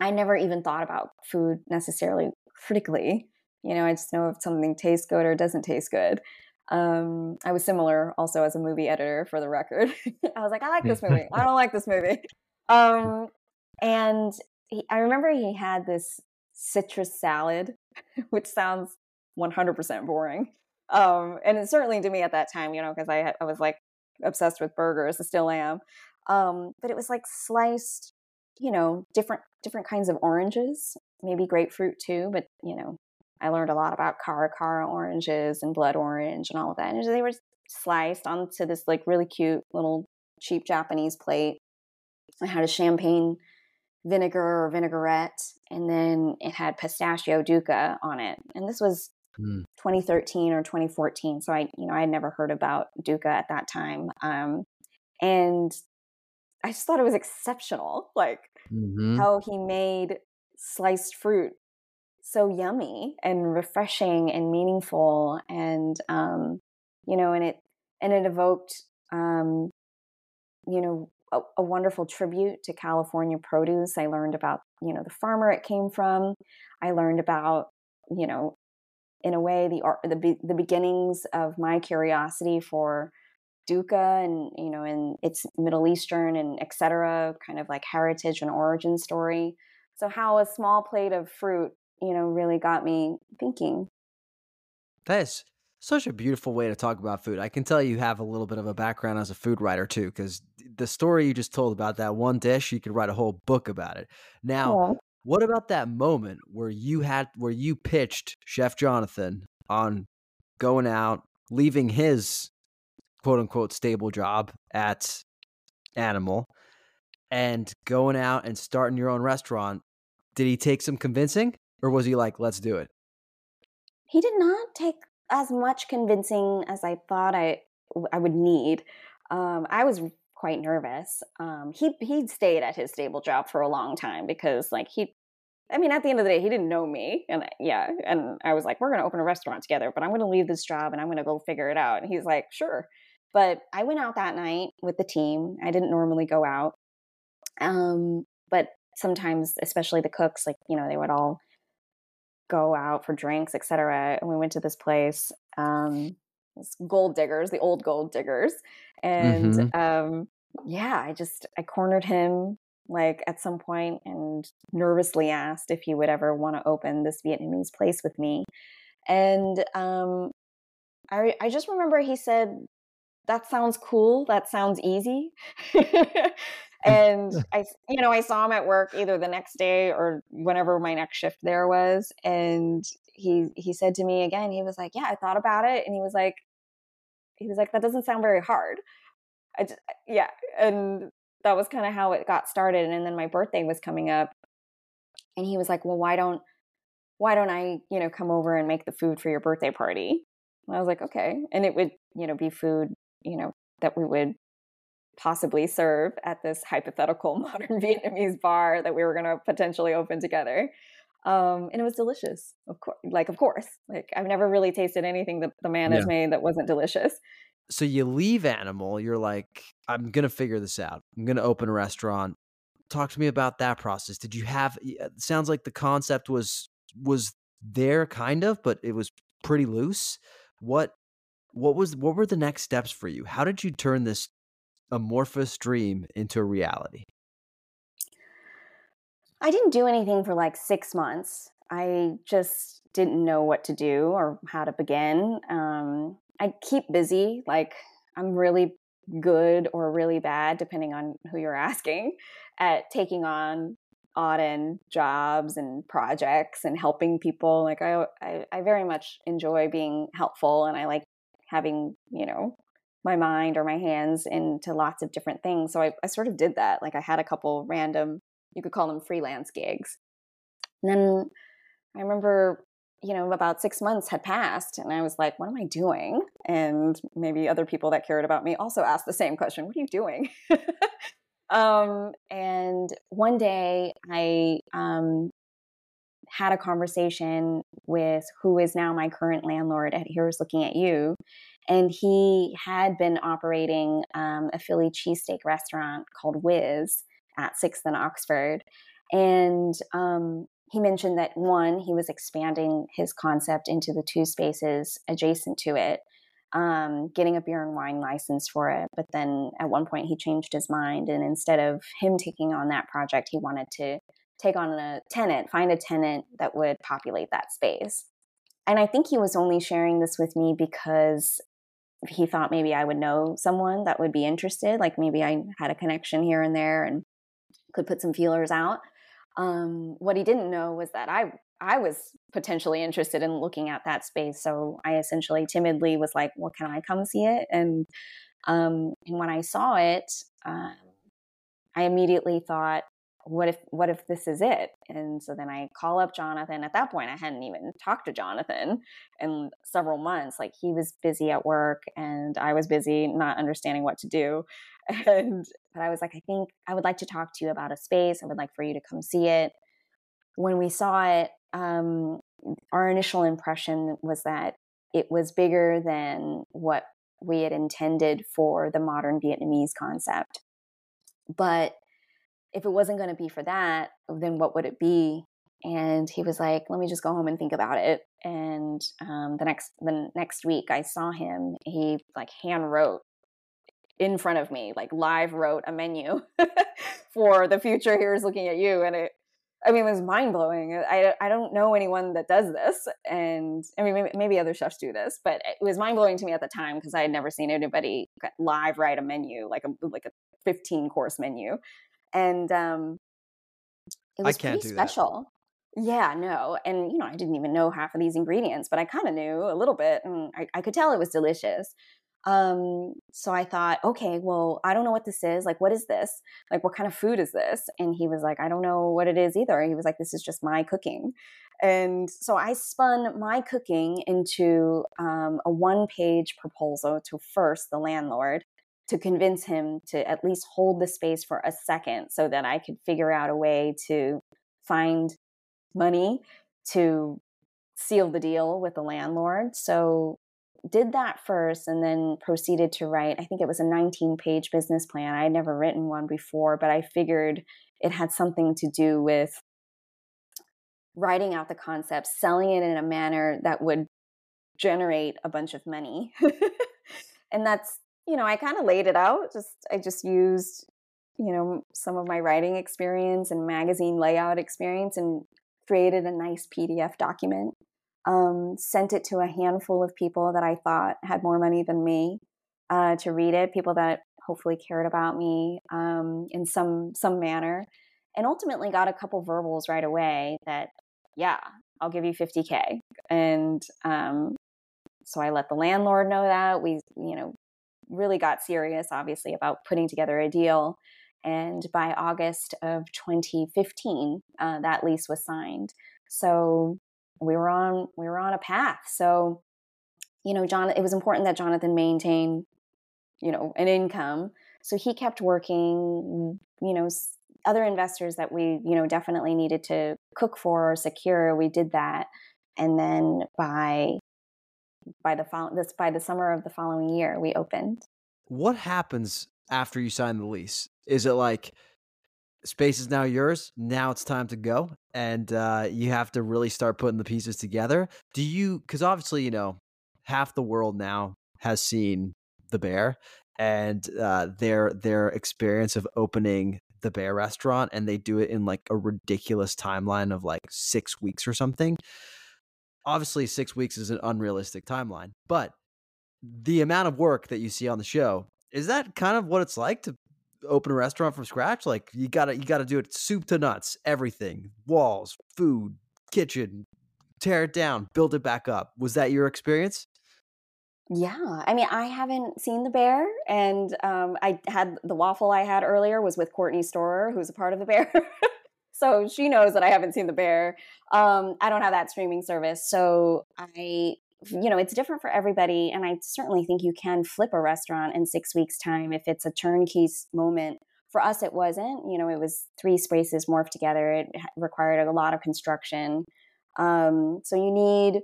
I never even thought about food necessarily critically. You know, I just know if something tastes good or doesn't taste good. Um, I was similar also as a movie editor for the record. I was like, I like this movie. I don't like this movie. Um, and he, I remember he had this citrus salad, which sounds 100% boring. Um, and it certainly to me at that time, you know, because I, I was like obsessed with burgers, I still am. Um, but it was like sliced, you know, different different kinds of oranges, maybe grapefruit too. But you know, I learned a lot about Caracara oranges and blood orange and all of that. And they were sliced onto this like really cute little cheap Japanese plate. I had a champagne vinegar or vinaigrette, and then it had pistachio dukkah on it. And this was mm. 2013 or 2014, so I, you know, I had never heard about dukkah at that time. Um, and I just thought it was exceptional, like mm-hmm. how he made sliced fruit so yummy and refreshing and meaningful, and um, you know, and it and it evoked, um, you know, a, a wonderful tribute to California produce. I learned about you know the farmer it came from. I learned about you know, in a way, the art, the the beginnings of my curiosity for dukkah and you know and its middle eastern and etc kind of like heritage and origin story. So how a small plate of fruit you know really got me thinking. That is such a beautiful way to talk about food. I can tell you have a little bit of a background as a food writer too because the story you just told about that one dish you could write a whole book about it. Now yeah. what about that moment where you had where you pitched chef jonathan on going out leaving his quote unquote stable job at Animal and going out and starting your own restaurant, did he take some convincing or was he like, let's do it? He did not take as much convincing as I thought I I would need. Um, I was quite nervous. Um, he he stayed at his stable job for a long time because like he I mean, at the end of the day, he didn't know me. And yeah, and I was like, we're to open a restaurant together, but I'm to leave this job and I'm to go figure it out. And he's like, sure. But I went out that night with the team. I didn't normally go out. Um, but sometimes, especially the cooks, like, you know, they would all go out for drinks, etc. And we went to this place, um, gold diggers, the old gold diggers. And mm-hmm. um, yeah, I just I cornered him like at some point and nervously asked if he would ever want to open this Vietnamese place with me. And um, I I just remember he said that sounds cool. That sounds easy. and I, you know, I saw him at work either the next day or whenever my next shift there was. And he, he said to me again, he was like, yeah, I thought about it. And he was like, he was like, that doesn't sound very hard. I just, yeah. And that was kind of how it got started. And then my birthday was coming up and he was like, well, why don't, why don't I, you know, come over and make the food for your birthday party? And I was like, okay. And it would, you know, be food you know, that we would possibly serve at this hypothetical modern Vietnamese bar that we were going to potentially open together. Um, and it was delicious, of course. Like, of course, like I've never really tasted anything that the man yeah. has made that wasn't delicious. So you leave Animal, you're like, I'm gonna figure this out. I'm gonna open a restaurant. Talk to me about that process. Did you have? It sounds like the concept was was there, kind of, but it was pretty loose. What what was what were the next steps for you? How did you turn this amorphous dream into a reality? I didn't do anything for like six months. I just didn't know what to do or how to begin. Um, I keep busy. Like I'm really good or really bad, depending on who you're asking, at taking on odd end jobs and projects and helping people. Like I, I, I very much enjoy being helpful, and I like having you know my mind or my hands into lots of different things. So I, I sort of did that. Like I had a couple random, you could call them freelance gigs. And then I remember you know, about six months had passed, and I was like, what am I doing? And maybe other people that cared about me also asked the same question What are you doing? um, and one day I um, had a conversation with who is now my current landlord at Here's Looking at You. And he had been operating um, a Philly cheesesteak restaurant called Whiz at 6th and Oxford. And um, he mentioned that one, he was expanding his concept into the two spaces adjacent to it, um, getting a beer and wine license for it. But then at one point, he changed his mind. And instead of him taking on that project, he wanted to take on a tenant, find a tenant that would populate that space. And I think he was only sharing this with me because he thought maybe I would know someone that would be interested. Like maybe I had a connection here and there and could put some feelers out. Um, what he didn't know was that I I was potentially interested in looking at that space. So I essentially timidly was like, "Well, can I come see it?" And um, and when I saw it, uh, I immediately thought, "What if what if this is it?" And so then I call up Jonathan. At that point, I hadn't even talked to Jonathan in several months. Like he was busy at work, and I was busy not understanding what to do. And but I was like, I think I would like to talk to you about a space. I would like for you to come see it. When we saw it, um, our initial impression was that it was bigger than what we had intended for the modern Vietnamese concept. But if it wasn't going to be for that, then what would it be? And he was like, "Let me just go home and think about it." And um, the next the next week, I saw him. He like hand wrote in front of me, like live wrote a menu for the future here's looking at you. And it, I mean, it was mind blowing. I, I don't know anyone that does this. And I mean, maybe, maybe other chefs do this, but it was mind blowing to me at the time because I had never seen anybody live write a menu, like a, like a 15 course menu. And, um, it was pretty special. That. Yeah, no. And, you know, I didn't even know half of these ingredients, but I kind of knew a little bit and I, I could tell it was delicious. Um, so I thought, okay, well, I don't know what this is. Like, what is this? Like, what kind of food is this? And he was like, I don't know what it is either. He was like, this is just my cooking. And so I spun my cooking into um, a one page proposal to first the landlord to convince him to at least hold the space for a second so that I could figure out a way to find money to seal the deal with the landlord. So did that first and then proceeded to write i think it was a 19 page business plan i had never written one before but i figured it had something to do with writing out the concept selling it in a manner that would generate a bunch of money and that's you know i kind of laid it out just i just used you know some of my writing experience and magazine layout experience and created a nice pdf document um, sent it to a handful of people that I thought had more money than me uh, to read it, people that hopefully cared about me um, in some some manner, and ultimately got a couple verbals right away that yeah, I'll give you 50k, and um, so I let the landlord know that we you know really got serious, obviously, about putting together a deal. And by August of 2015, uh, that lease was signed. So we were on we were on a path. So, you know, John, it was important that Jonathan maintain, you know, an income. So he kept working. You know, other investors that we you know definitely needed to cook for or secure. We did that, and then by by the fol- this by the summer of the following year, we opened. What happens after you sign the lease? Is it like space is now yours. Now it's time to go, and uh, you have to really start putting the pieces together. Do you? Because obviously, you know, half the world now has seen the bear and uh, their their experience of opening the bear restaurant, and they do it in like a ridiculous timeline of like six weeks or something. Obviously, six weeks is an unrealistic timeline, but the amount of work that you see on the show is that kind of what it's like to open a restaurant from scratch? Like you gotta you gotta do it soup to nuts everything walls food kitchen tear it down build it back up. Was that your experience? Yeah i mean i haven't seen the bear and um, i had the waffle i had earlier was with courtney storer who's a part of the bear so she knows that i haven't seen the bear um, i don't have that streaming service so i you know, it's different for everybody. And I certainly think you can flip a restaurant in six weeks' time if it's a turnkey moment. For us, it wasn't. You know, it was three spaces morphed together. It required a lot of construction. Um, so you need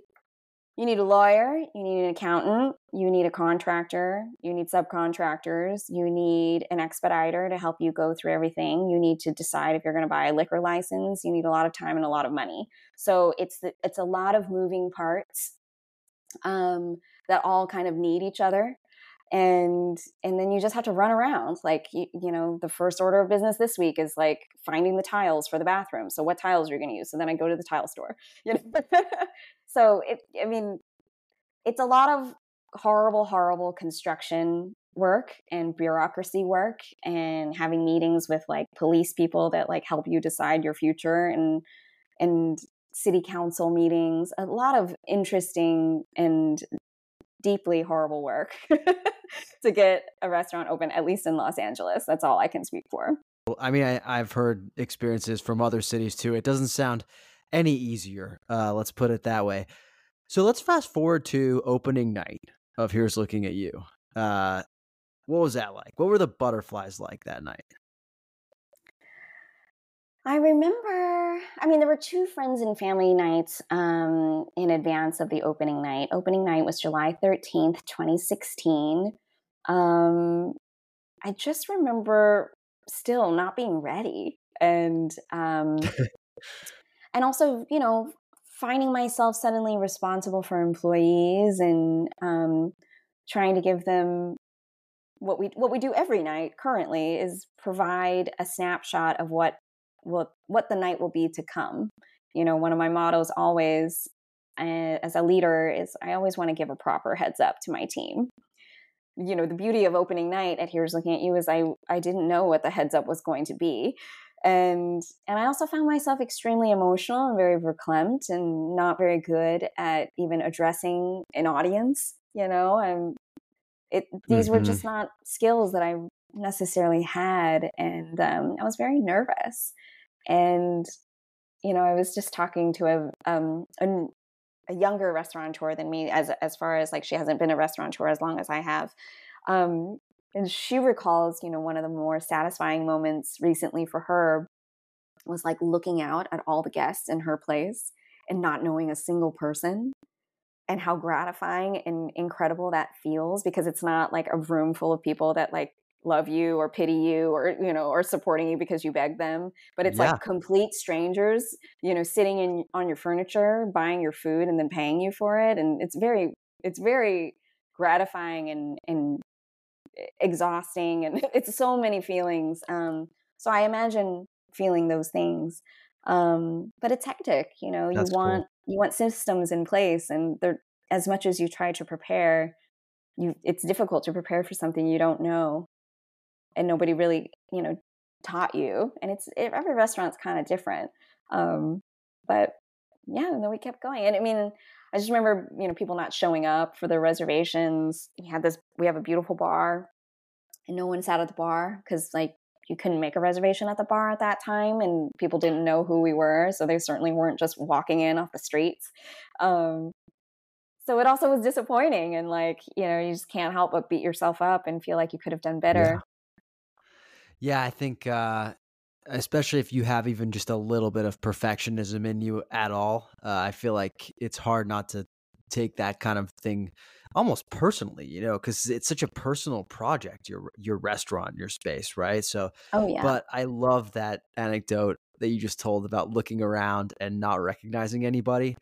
you need a lawyer, you need an accountant, you need a contractor, you need subcontractors, you need an expediter to help you go through everything. You need to decide if you're going to buy a liquor license. You need a lot of time and a lot of money. So it's it's a lot of moving parts um, that all kind of need each other and and then you just have to run around like you, you, know the first order of business this week is like finding the tiles for the bathroom so what tiles are you going to use so then i go to the tile store you know so it, i mean it's a lot of horrible horrible construction work and bureaucracy work and having meetings with like police people that like help you decide your future and and city council meetings, a lot of interesting and deeply horrible work to get a restaurant open, at least in Los Angeles. That's all I can speak for. I mean, I, have heard experiences from other cities too. It doesn't sound any easier. Uh, let's put it that way. So let's fast forward to opening night of Here's Looking at You. Uh, what was that like? What were the butterflies like that night? I remember, I mean, there were two friends and family nights um, in advance of the opening night. Opening night was July 13th, 2016. Um, I just remember still not being ready and um, and also, you know, finding myself suddenly responsible for employees and um, trying to give them what we what we do every night currently is provide a snapshot of what what what the night will be to come. You know, one of my mottos always uh, as a leader is I always want to give a proper heads up to my team. You know, the beauty of opening night at Here's Looking at You is I I didn't know what the heads up was going to be. And and I also found myself extremely emotional and very verklempt and not very good at even addressing an audience, you know, and it these mm-hmm. were just not skills that I necessarily had and um, I was very nervous and you know i was just talking to a um a, a, younger restaurateur than me as as far as like she hasn't been a restaurateur as long as i have um and she recalls you know one of the more satisfying moments recently for her was like looking out at all the guests in her place and not knowing a single person and how gratifying and incredible that feels because it's not like a room full of people that like love you or pity you or you know or supporting you because you beg them but it's yeah. like complete strangers you know sitting in on your furniture buying your food and then paying you for it and it's very it's very gratifying and and exhausting and it's so many feelings um so i imagine feeling those things um but it's hectic you know That's you want cool. you want systems in place and they're as much as you try to prepare you it's difficult to prepare for something you don't know and nobody really you know taught you and it's it, every restaurant's kind of different um, but yeah and then we kept going and i mean i just remember you know people not showing up for their reservations. We had this we have a beautiful bar and no one sat at the bar because like you couldn't make a reservation at the bar at that time and people didn't know who we were so they certainly weren't just walking in off the streets. Um, so it also was disappointing and like you know you just can't help but beat yourself up and feel like you could have done better. Yeah, I think uh, especially if you have even just a little bit of perfectionism in you at all, uh, I feel like it's hard not to take that kind of thing almost personally, you know, because it's such a personal project, your your restaurant, your space, right? So, oh yeah. But I love that anecdote that you just told about looking around and not recognizing anybody.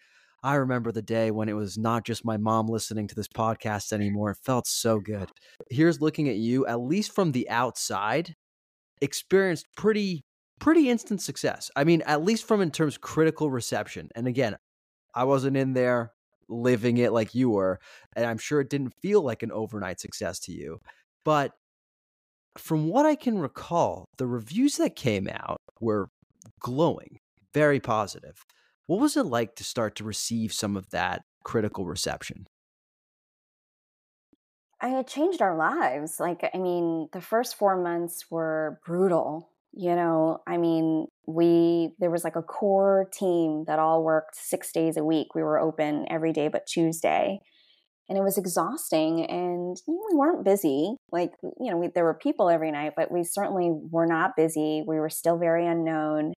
I remember the day when it was not just my mom listening to this podcast anymore. It felt so good. Here's looking at you, at least from the outside, experienced pretty pretty instant success. I mean, at least from in terms of critical reception. And again, I wasn't in there living it like you were, and I'm sure it didn't feel like an overnight success to you. But from what I can recall, the reviews that came out were glowing, very positive. What was it like to start to receive some of that critical reception? I had changed our lives. Like, I mean, the first four months were brutal. You know, I mean, we, there was like a core team that all worked six days a week. We were open every day but Tuesday. And it was exhausting. And you know, we weren't busy. Like, you know, we, there were people every night, but we certainly were not busy. We were still very unknown.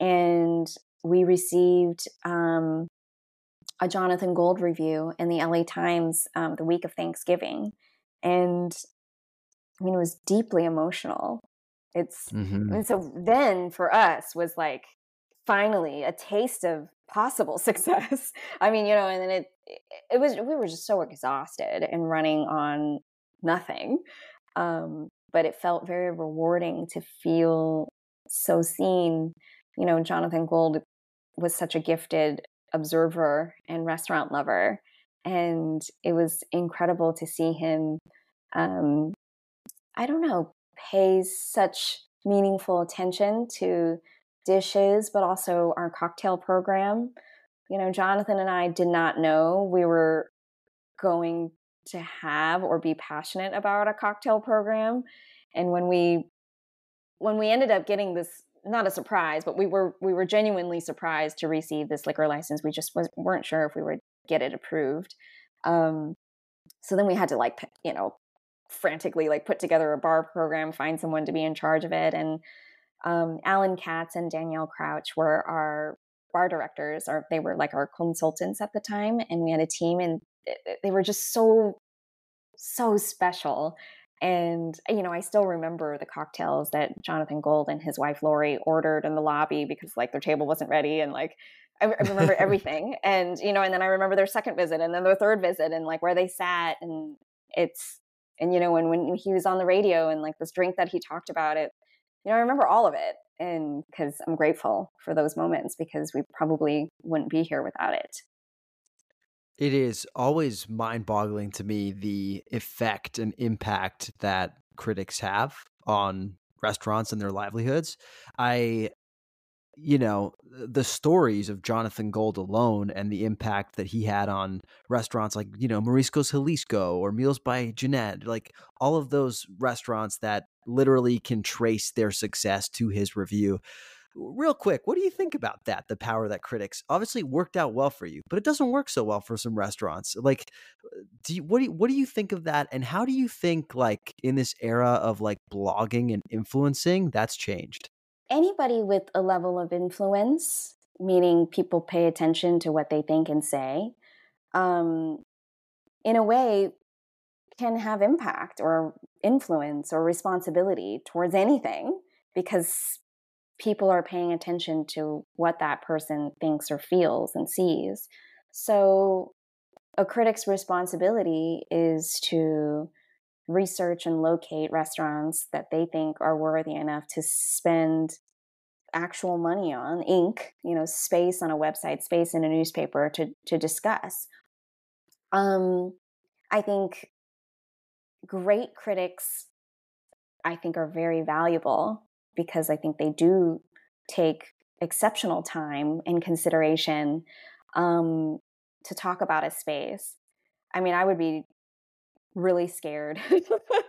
And we received um, a Jonathan Gold review in the LA Times um, the week of Thanksgiving. And I mean, it was deeply emotional. It's mm-hmm. and so then for us was like finally a taste of possible success. I mean, you know, and then it it was we were just so exhausted and running on nothing. Um, but it felt very rewarding to feel so seen. You know, Jonathan Gold was such a gifted observer and restaurant lover. And it was incredible to see him, um, I don't know, pay such meaningful attention to dishes, but also our cocktail program. You know, Jonathan and I did not know we were going to have or be passionate about a cocktail program. And when we when we ended up getting this not a surprise, but we were we were genuinely surprised to receive this liquor license. We just was, weren't sure if we would get it approved. Um, so then we had to like you know frantically like put together a bar program, find someone to be in charge of it, and um, Allan Katz and Danielle Crouch were our bar directors, or they were like our consultants at the time, and we had a team, and they were just so so special and, you know, I still remember the cocktails that Jonathan Gold and his wife Laurie ordered in the lobby because like their table wasn't ready. And like, I, I remember everything. And, you know, and then I remember their second visit and then their third visit and like where they sat. And it's, and, you know, when, when he was on the radio and like this drink that he talked about it, you know, I remember all of it. And because I'm grateful for those moments because we probably wouldn't be here without it. It is always mind boggling to me the effect and impact that critics have on restaurants and their livelihoods. I, you know, the stories of Jonathan Gold alone and the impact that he had on restaurants like, you know, Mariscos Jalisco or Meals by Genet, like all of those restaurants that literally can trace their success to his review real quick, what do you think about that? The power that critics obviously worked out well for you, but it doesn't work so well for some restaurants. Like, uh, do you, what do you, what do you think of that? And how do you think like in this era of like blogging and influencing that's changed? Anybody with a level of influence, meaning people pay attention to what they think and say, um, in a way, can have impact or influence or responsibility towards anything because people are paying attention to what that person thinks or feels and sees. So, a critic's responsibility is to research and locate restaurants that they think are worthy enough to spend actual money on ink you know space on a website space in a newspaper to to discuss um i think great critics i think are very valuable because I think they do take exceptional time and consideration um, to talk about a space. I mean, I would be really scared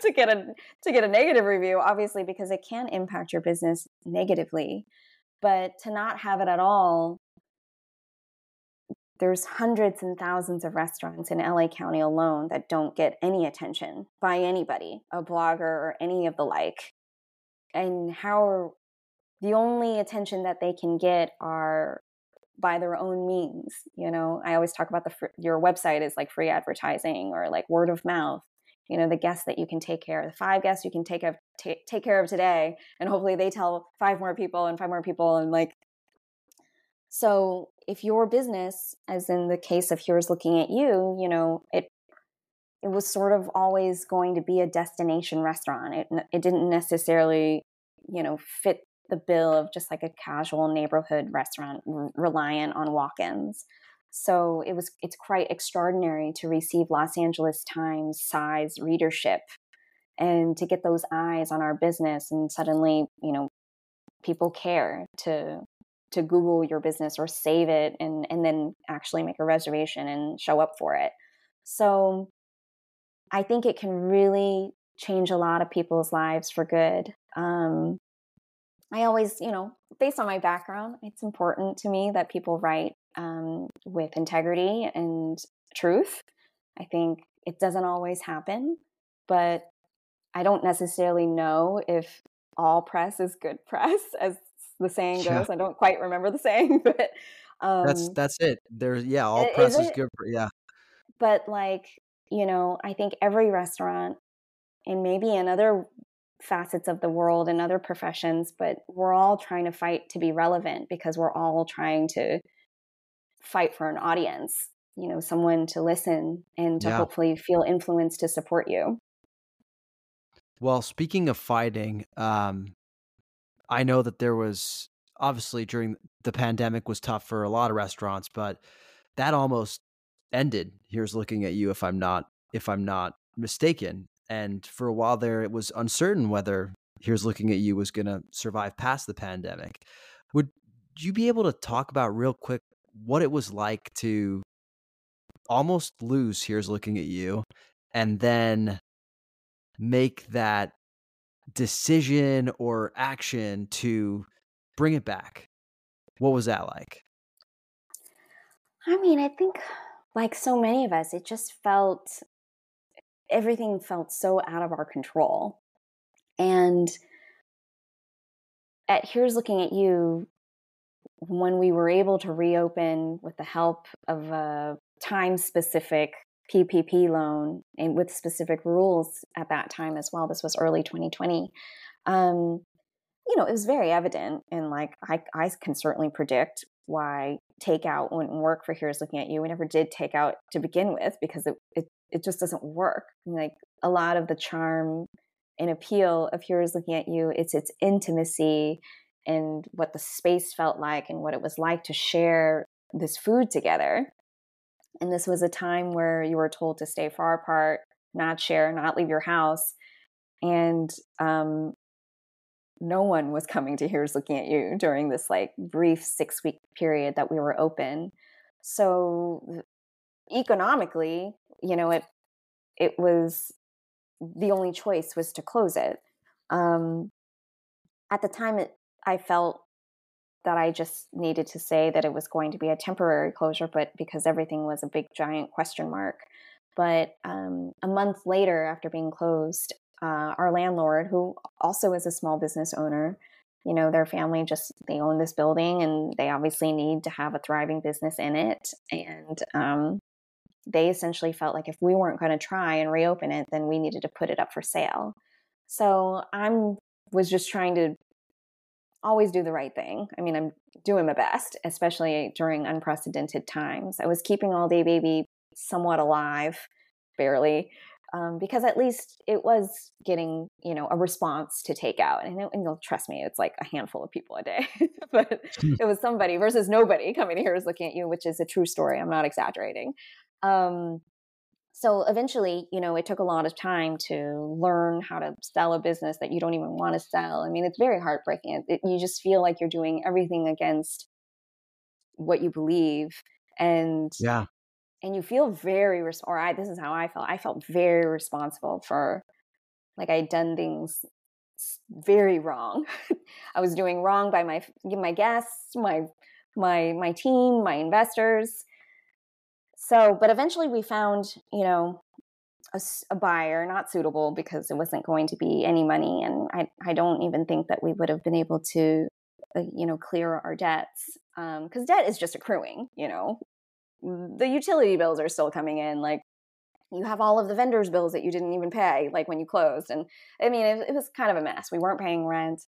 to get a to get a negative review obviously because it can impact your business negatively but to not have it at all there's hundreds and thousands of restaurants in LA County alone that don't get any attention by anybody, a blogger or any of the like and how the only attention that they can get are by their own means. You know, I always talk about the your website is like free advertising or like word of mouth. You know, the guests that you can take care of, the five guests you can take of t- take care of today, and hopefully they tell five more people and five more people, and like. So, if your business, as in the case of here's looking at you, you know, it it was sort of always going to be a destination restaurant. It it didn't necessarily, you know, fit the bill of just like a casual neighborhood restaurant r- reliant on walk-ins. So it was it's quite extraordinary to receive Los Angeles Times size readership and to get those eyes on our business and suddenly, you know, people care to to Google your business or save it and and then actually make a reservation and show up for it. So I think it can really change a lot of people's lives for good. Um, I always, you know, based on my background, it's important to me that people write um, with integrity and truth. I think it doesn't always happen, but I don't necessarily know if all press is good press, as the saying goes. Yeah. I don't quite remember the saying, but um, that's that's it. There's yeah, all press is, is good. For, yeah, but like you know, I think every restaurant and maybe in other facets of the world and other professions, but we're all trying to fight to be relevant because we're all trying to fight for an audience, you know, someone to listen and to yeah. hopefully feel influenced to support you. Well, speaking of fighting, um, I know that there was obviously during the pandemic was tough for a lot of restaurants, but that almost ended. Here's looking at you if I'm not if I'm not mistaken. And for a while there, it was uncertain whether Here's Looking at You was going to survive past the pandemic. Would you be able to talk about real quick what it was like to almost lose Here's Looking at You and then make that decision or action to bring it back? What was that like? I mean, I think like so many of us, it just felt everything felt so out of our control. And at Here's Looking at You, when we were able to reopen with the help of a time specific PPP loan and with specific rules at that time as well, this was early 2020. Um, you know, it was very evident, and like I, I can certainly predict why takeout wouldn't work for Here's Looking at You. We never did takeout to begin with because it, it it just doesn't work. Like a lot of the charm and appeal of Here's Looking at You, it's its intimacy and what the space felt like and what it was like to share this food together. And this was a time where you were told to stay far apart, not share, not leave your house. And um, no one was coming to Here's Looking at You during this like brief six week period that we were open. So economically, you know, it it was the only choice was to close it. Um, at the time, it, I felt that I just needed to say that it was going to be a temporary closure, but because everything was a big giant question mark. But um, a month later, after being closed, uh, our landlord, who also is a small business owner, you know, their family just they own this building and they obviously need to have a thriving business in it. And um, they essentially felt like if we weren't going to try and reopen it, then we needed to put it up for sale. So I'm was just trying to always do the right thing. I mean, I'm doing my best, especially during unprecedented times. I was keeping All Day Baby somewhat alive, barely, um, because at least it was getting, you know, a response to takeout. And, it, and you'll trust me, it's like a handful of people a day, but hmm. it was somebody versus nobody coming here is looking at you, which is a true story. I'm not exaggerating. Um, so eventually, you know, it took a lot of time to learn how to sell a business that you don't even want to sell. I mean, it's very heartbreaking. It, you just feel like you're doing everything against what you believe, and yeah, and you feel very res- or I this is how I felt. I felt very responsible for like I'd done things very wrong. I was doing wrong by my my guests, my my my team, my investors so, but eventually we found, you know, a, a, buyer not suitable because it wasn't going to be any money. And I, I don't even think that we would have been able to you know, clear our debts. Because um, debt is just accruing, you know. The utility bills are still coming in. Like, you have all of the vendors' bills that you didn't even pay, like when you closed. And I mean, it, it was kind of a mess. We weren't paying rent.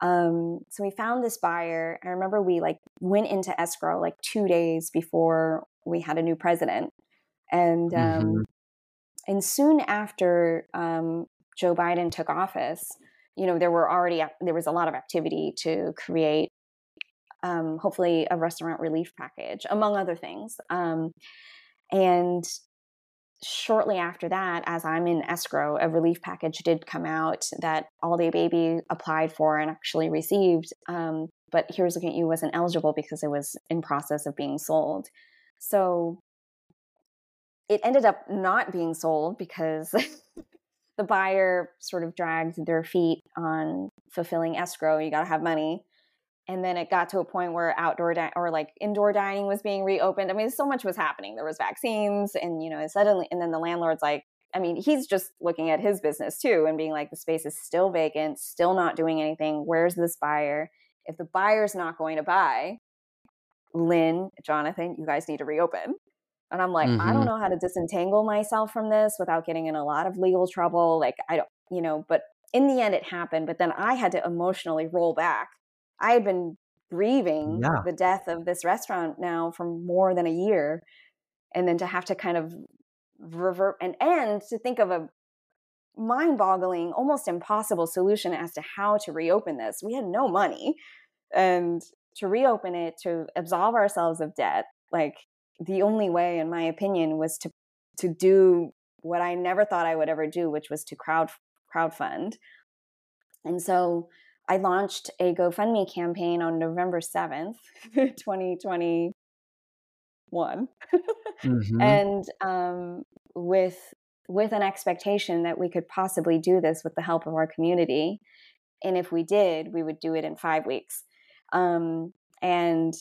Um, so we found this buyer. I remember we like went into escrow like two days before we had a new president, and um, mm-hmm. and soon after um, Joe Biden took office, you know, there were already there was a lot of activity to create, um, hopefully, a restaurant relief package, among other things. Um, and shortly after that, as I'm in escrow, a relief package did come out that All Day Baby applied for and actually received. Um, but Here's Looking at You wasn't eligible because it was in process of being sold. So it ended up not being sold because the buyer sort of dragged their feet on fulfilling escrow. You got to have money and then it got to a point where outdoor di- or like indoor dining was being reopened. I mean, so much was happening. There was vaccines, and you know, suddenly, and then the landlord's like, I mean, he's just looking at his business too, and being like, the space is still vacant, still not doing anything. Where's this buyer? If the buyer's not going to buy, Lien, Jonathan, you guys need to reopen. And I'm like, mm-hmm. I don't mm-hmm. know how to disentangle myself from this without getting in a lot of legal trouble. Like, I don't, you know, but in the end, it happened. But then I had to emotionally roll back I had been grieving yeah. the death of this restaurant now for more than a year. And then to have to kind of revert and end to think of a mind-boggling, almost impossible solution as to how to reopen this. We had no money. And to reopen it, to absolve ourselves of debt, like the only way, in my opinion, was to to do what I never thought I would ever do, which was to crowd crowdfund. And so I launched a GoFundMe campaign on November 7th, 2021. mm-hmm. And um, with with an expectation that we could possibly do this with the help of our community. And if we did, we would do it in five weeks. Um, and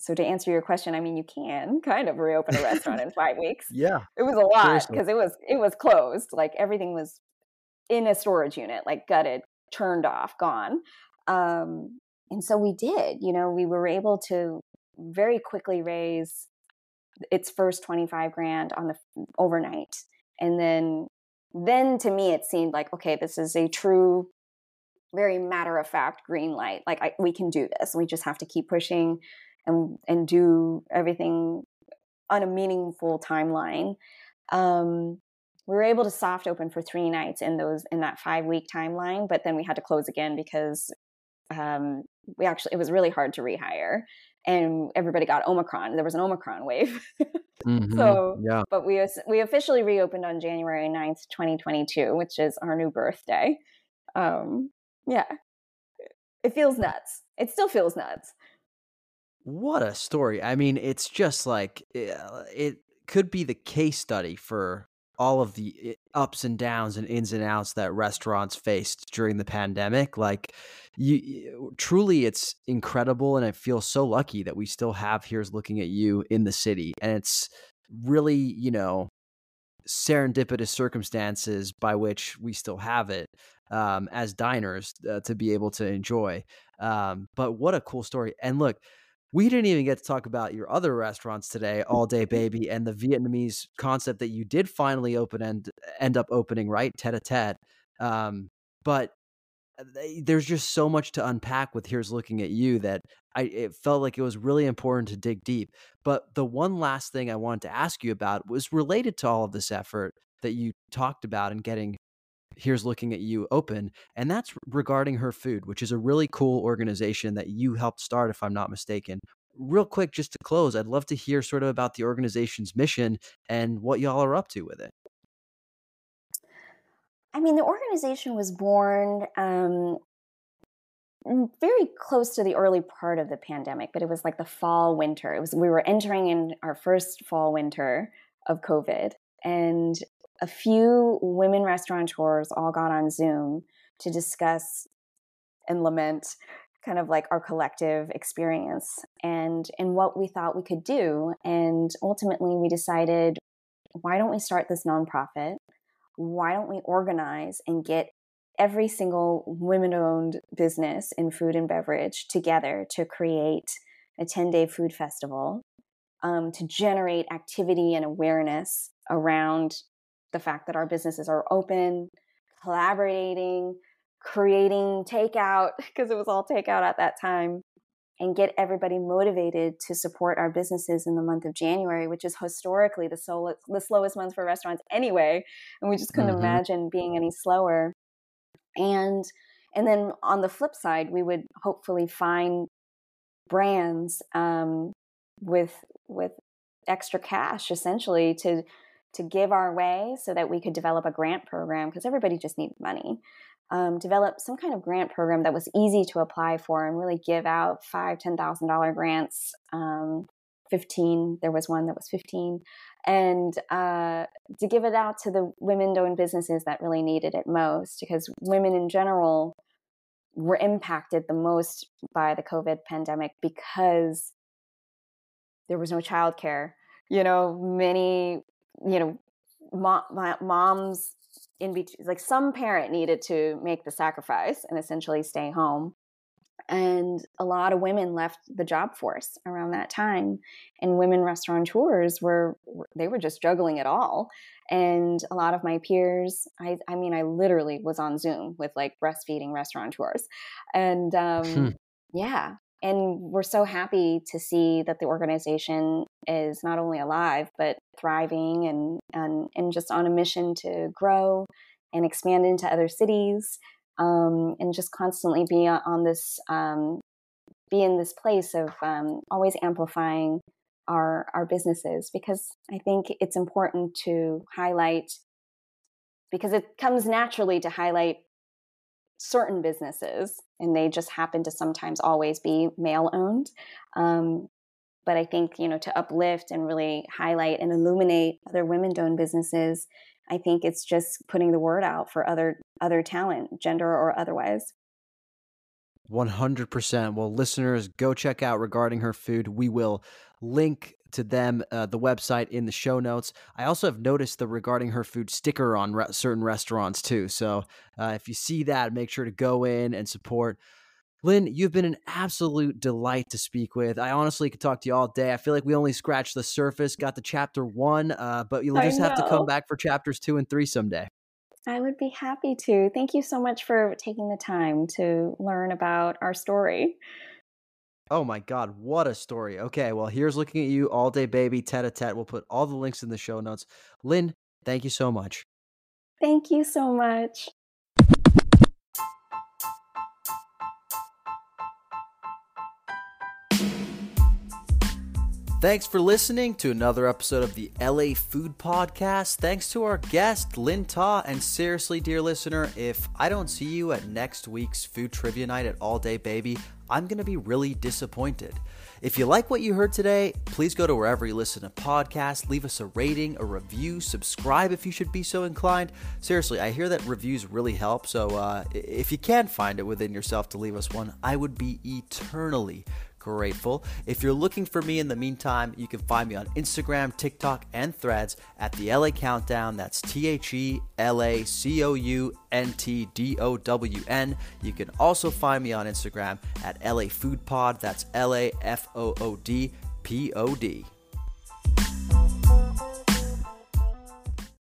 so to answer your question, I mean, you can kind of reopen a restaurant in five weeks. Yeah, it was a lot because it was it was closed. Like everything was in a storage unit, like gutted, turned off, gone. Um, and so we did, you know, we were able to very quickly raise its first 25 grand on the overnight. And then, then to me, it seemed like, okay, this is a true, very matter of fact green light. Like I, we can do this. We just have to keep pushing and, and do everything on a meaningful timeline. Um, we were able to soft open for three nights in those in that five week timeline but then we had to close again because um, we actually it was really hard to rehire and everybody got omicron there was an omicron wave mm-hmm. so yeah but we we officially reopened on january 9th 2022 which is our new birthday um yeah. It feels nuts. It still feels nuts. What a story. I mean it's just like it could be the case study for all of the eh, ups and downs and ins and outs that restaurants faced during the pandemic like you truly it's incredible and i feel so lucky that we still have here's looking at you in the city and it's really you know serendipitous circumstances by which we still have it um, as diners uh, to be able to enjoy um, but what a cool story and look we didn't even get to talk about your other restaurants today, All Day Baby, and the Vietnamese concept that you did finally open and end up opening, right? Tet a Tet. Um, but uh, there's just so much to unpack with Here's Looking at You that I it felt like it was really important to dig deep. But the one last thing I wanted to ask you about was related to all of this effort that you talked about and getting Here's Looking at You open, and that's regarding her food, which is a really cool organization that you helped start, if I'm not mistaken. Real quick, just to close, I'd love to hear sort of about the organization's mission and what y'all are up to with it. I mean, the organization was born um, very close to the early part of the pandemic, but it was like the fall winter. It was we were entering in our first fall winter of COVID, and a few women restaurateurs all got on Zoom to discuss and lament kind of like our collective experience and and what we thought we could do. And ultimately we decided why don't we start this nonprofit? Why don't we organize and get every single women owned business in food and beverage together to create a 10 day food festival um, to generate activity and awareness around the fact that our businesses are open, collaborating, creating takeout, because it was all takeout at that time, and get everybody motivated to support our businesses in the month of January, which is historically the, slow, the slowest month for restaurants anyway. And we just couldn't mm-hmm. imagine being any slower. And and then on the flip side, we would hopefully find brands um, with with extra cash essentially to to give our way so that we could develop a grant program because everybody just needed money um, develop some kind of grant program that was easy to apply for and really give out five ten thousand dollar grants um, 15 there was one that was 15 and uh, to give it out to the women owned businesses that really needed it most because women in general were impacted the most by the covid pandemic because there was no childcare. You know many you know mom, moms in between like some parent needed to make the sacrifice and essentially stay home. And a lot of women left the job force around that time. And women restaurateurs were they were just juggling it all. And a lot of my peers i i mean i literally was on zoom with like breastfeeding restaurateurs. And um hmm. yeah and we're so happy to see that the organization is not only alive but thriving and and, and just on a mission to grow and expand into other cities um, and just constantly be on this um, be in this place of um, always amplifying our our businesses because I think it's important to highlight because it comes naturally to highlight certain businesses and they just happen to sometimes always be male owned um, but i think you know to uplift and really highlight and illuminate other women owned businesses i think it's just putting the word out for other other talent gender or otherwise. 100% well listeners go check out regarding her food. We will link to them, uh, the website in the show notes. I also have noticed the regarding her food sticker on re- certain restaurants too. So uh, if you see that, make sure to go in and support. Lien, you've been an absolute delight to speak with. I honestly could talk to you all day. I feel like we only scratched the surface, got to chapter one, uh, but you'll just have to come back for chapters two and three someday. I would be happy to. Thank you so much for taking the time to learn about our story. Oh my God, what a story. Okay, well, here's looking at you all day, baby, Tet a Tet. We'll put all the links in the show notes. Lien, thank you so much. Thank you so much. Thanks for listening to another episode of the LA Food Podcast. Thanks to our guest, Lien Ta. And seriously, dear listener, if I don't see you at next week's food trivia night at All Day Baby, I'm going to be really disappointed. If you like what you heard today, please go to wherever you listen to podcasts, leave us a rating, a review, subscribe if you should be so inclined. Seriously, I hear that reviews really help, so uh, if you can find it within yourself to leave us one, I would be eternally grateful. If you're looking for me in the meantime, you can find me on Instagram, TikTok, and threads at the LA Countdown. That's T H E L A C O U N T D O W N. You can also find me on Instagram at LA Food Pod. That's L A F O O D P O D.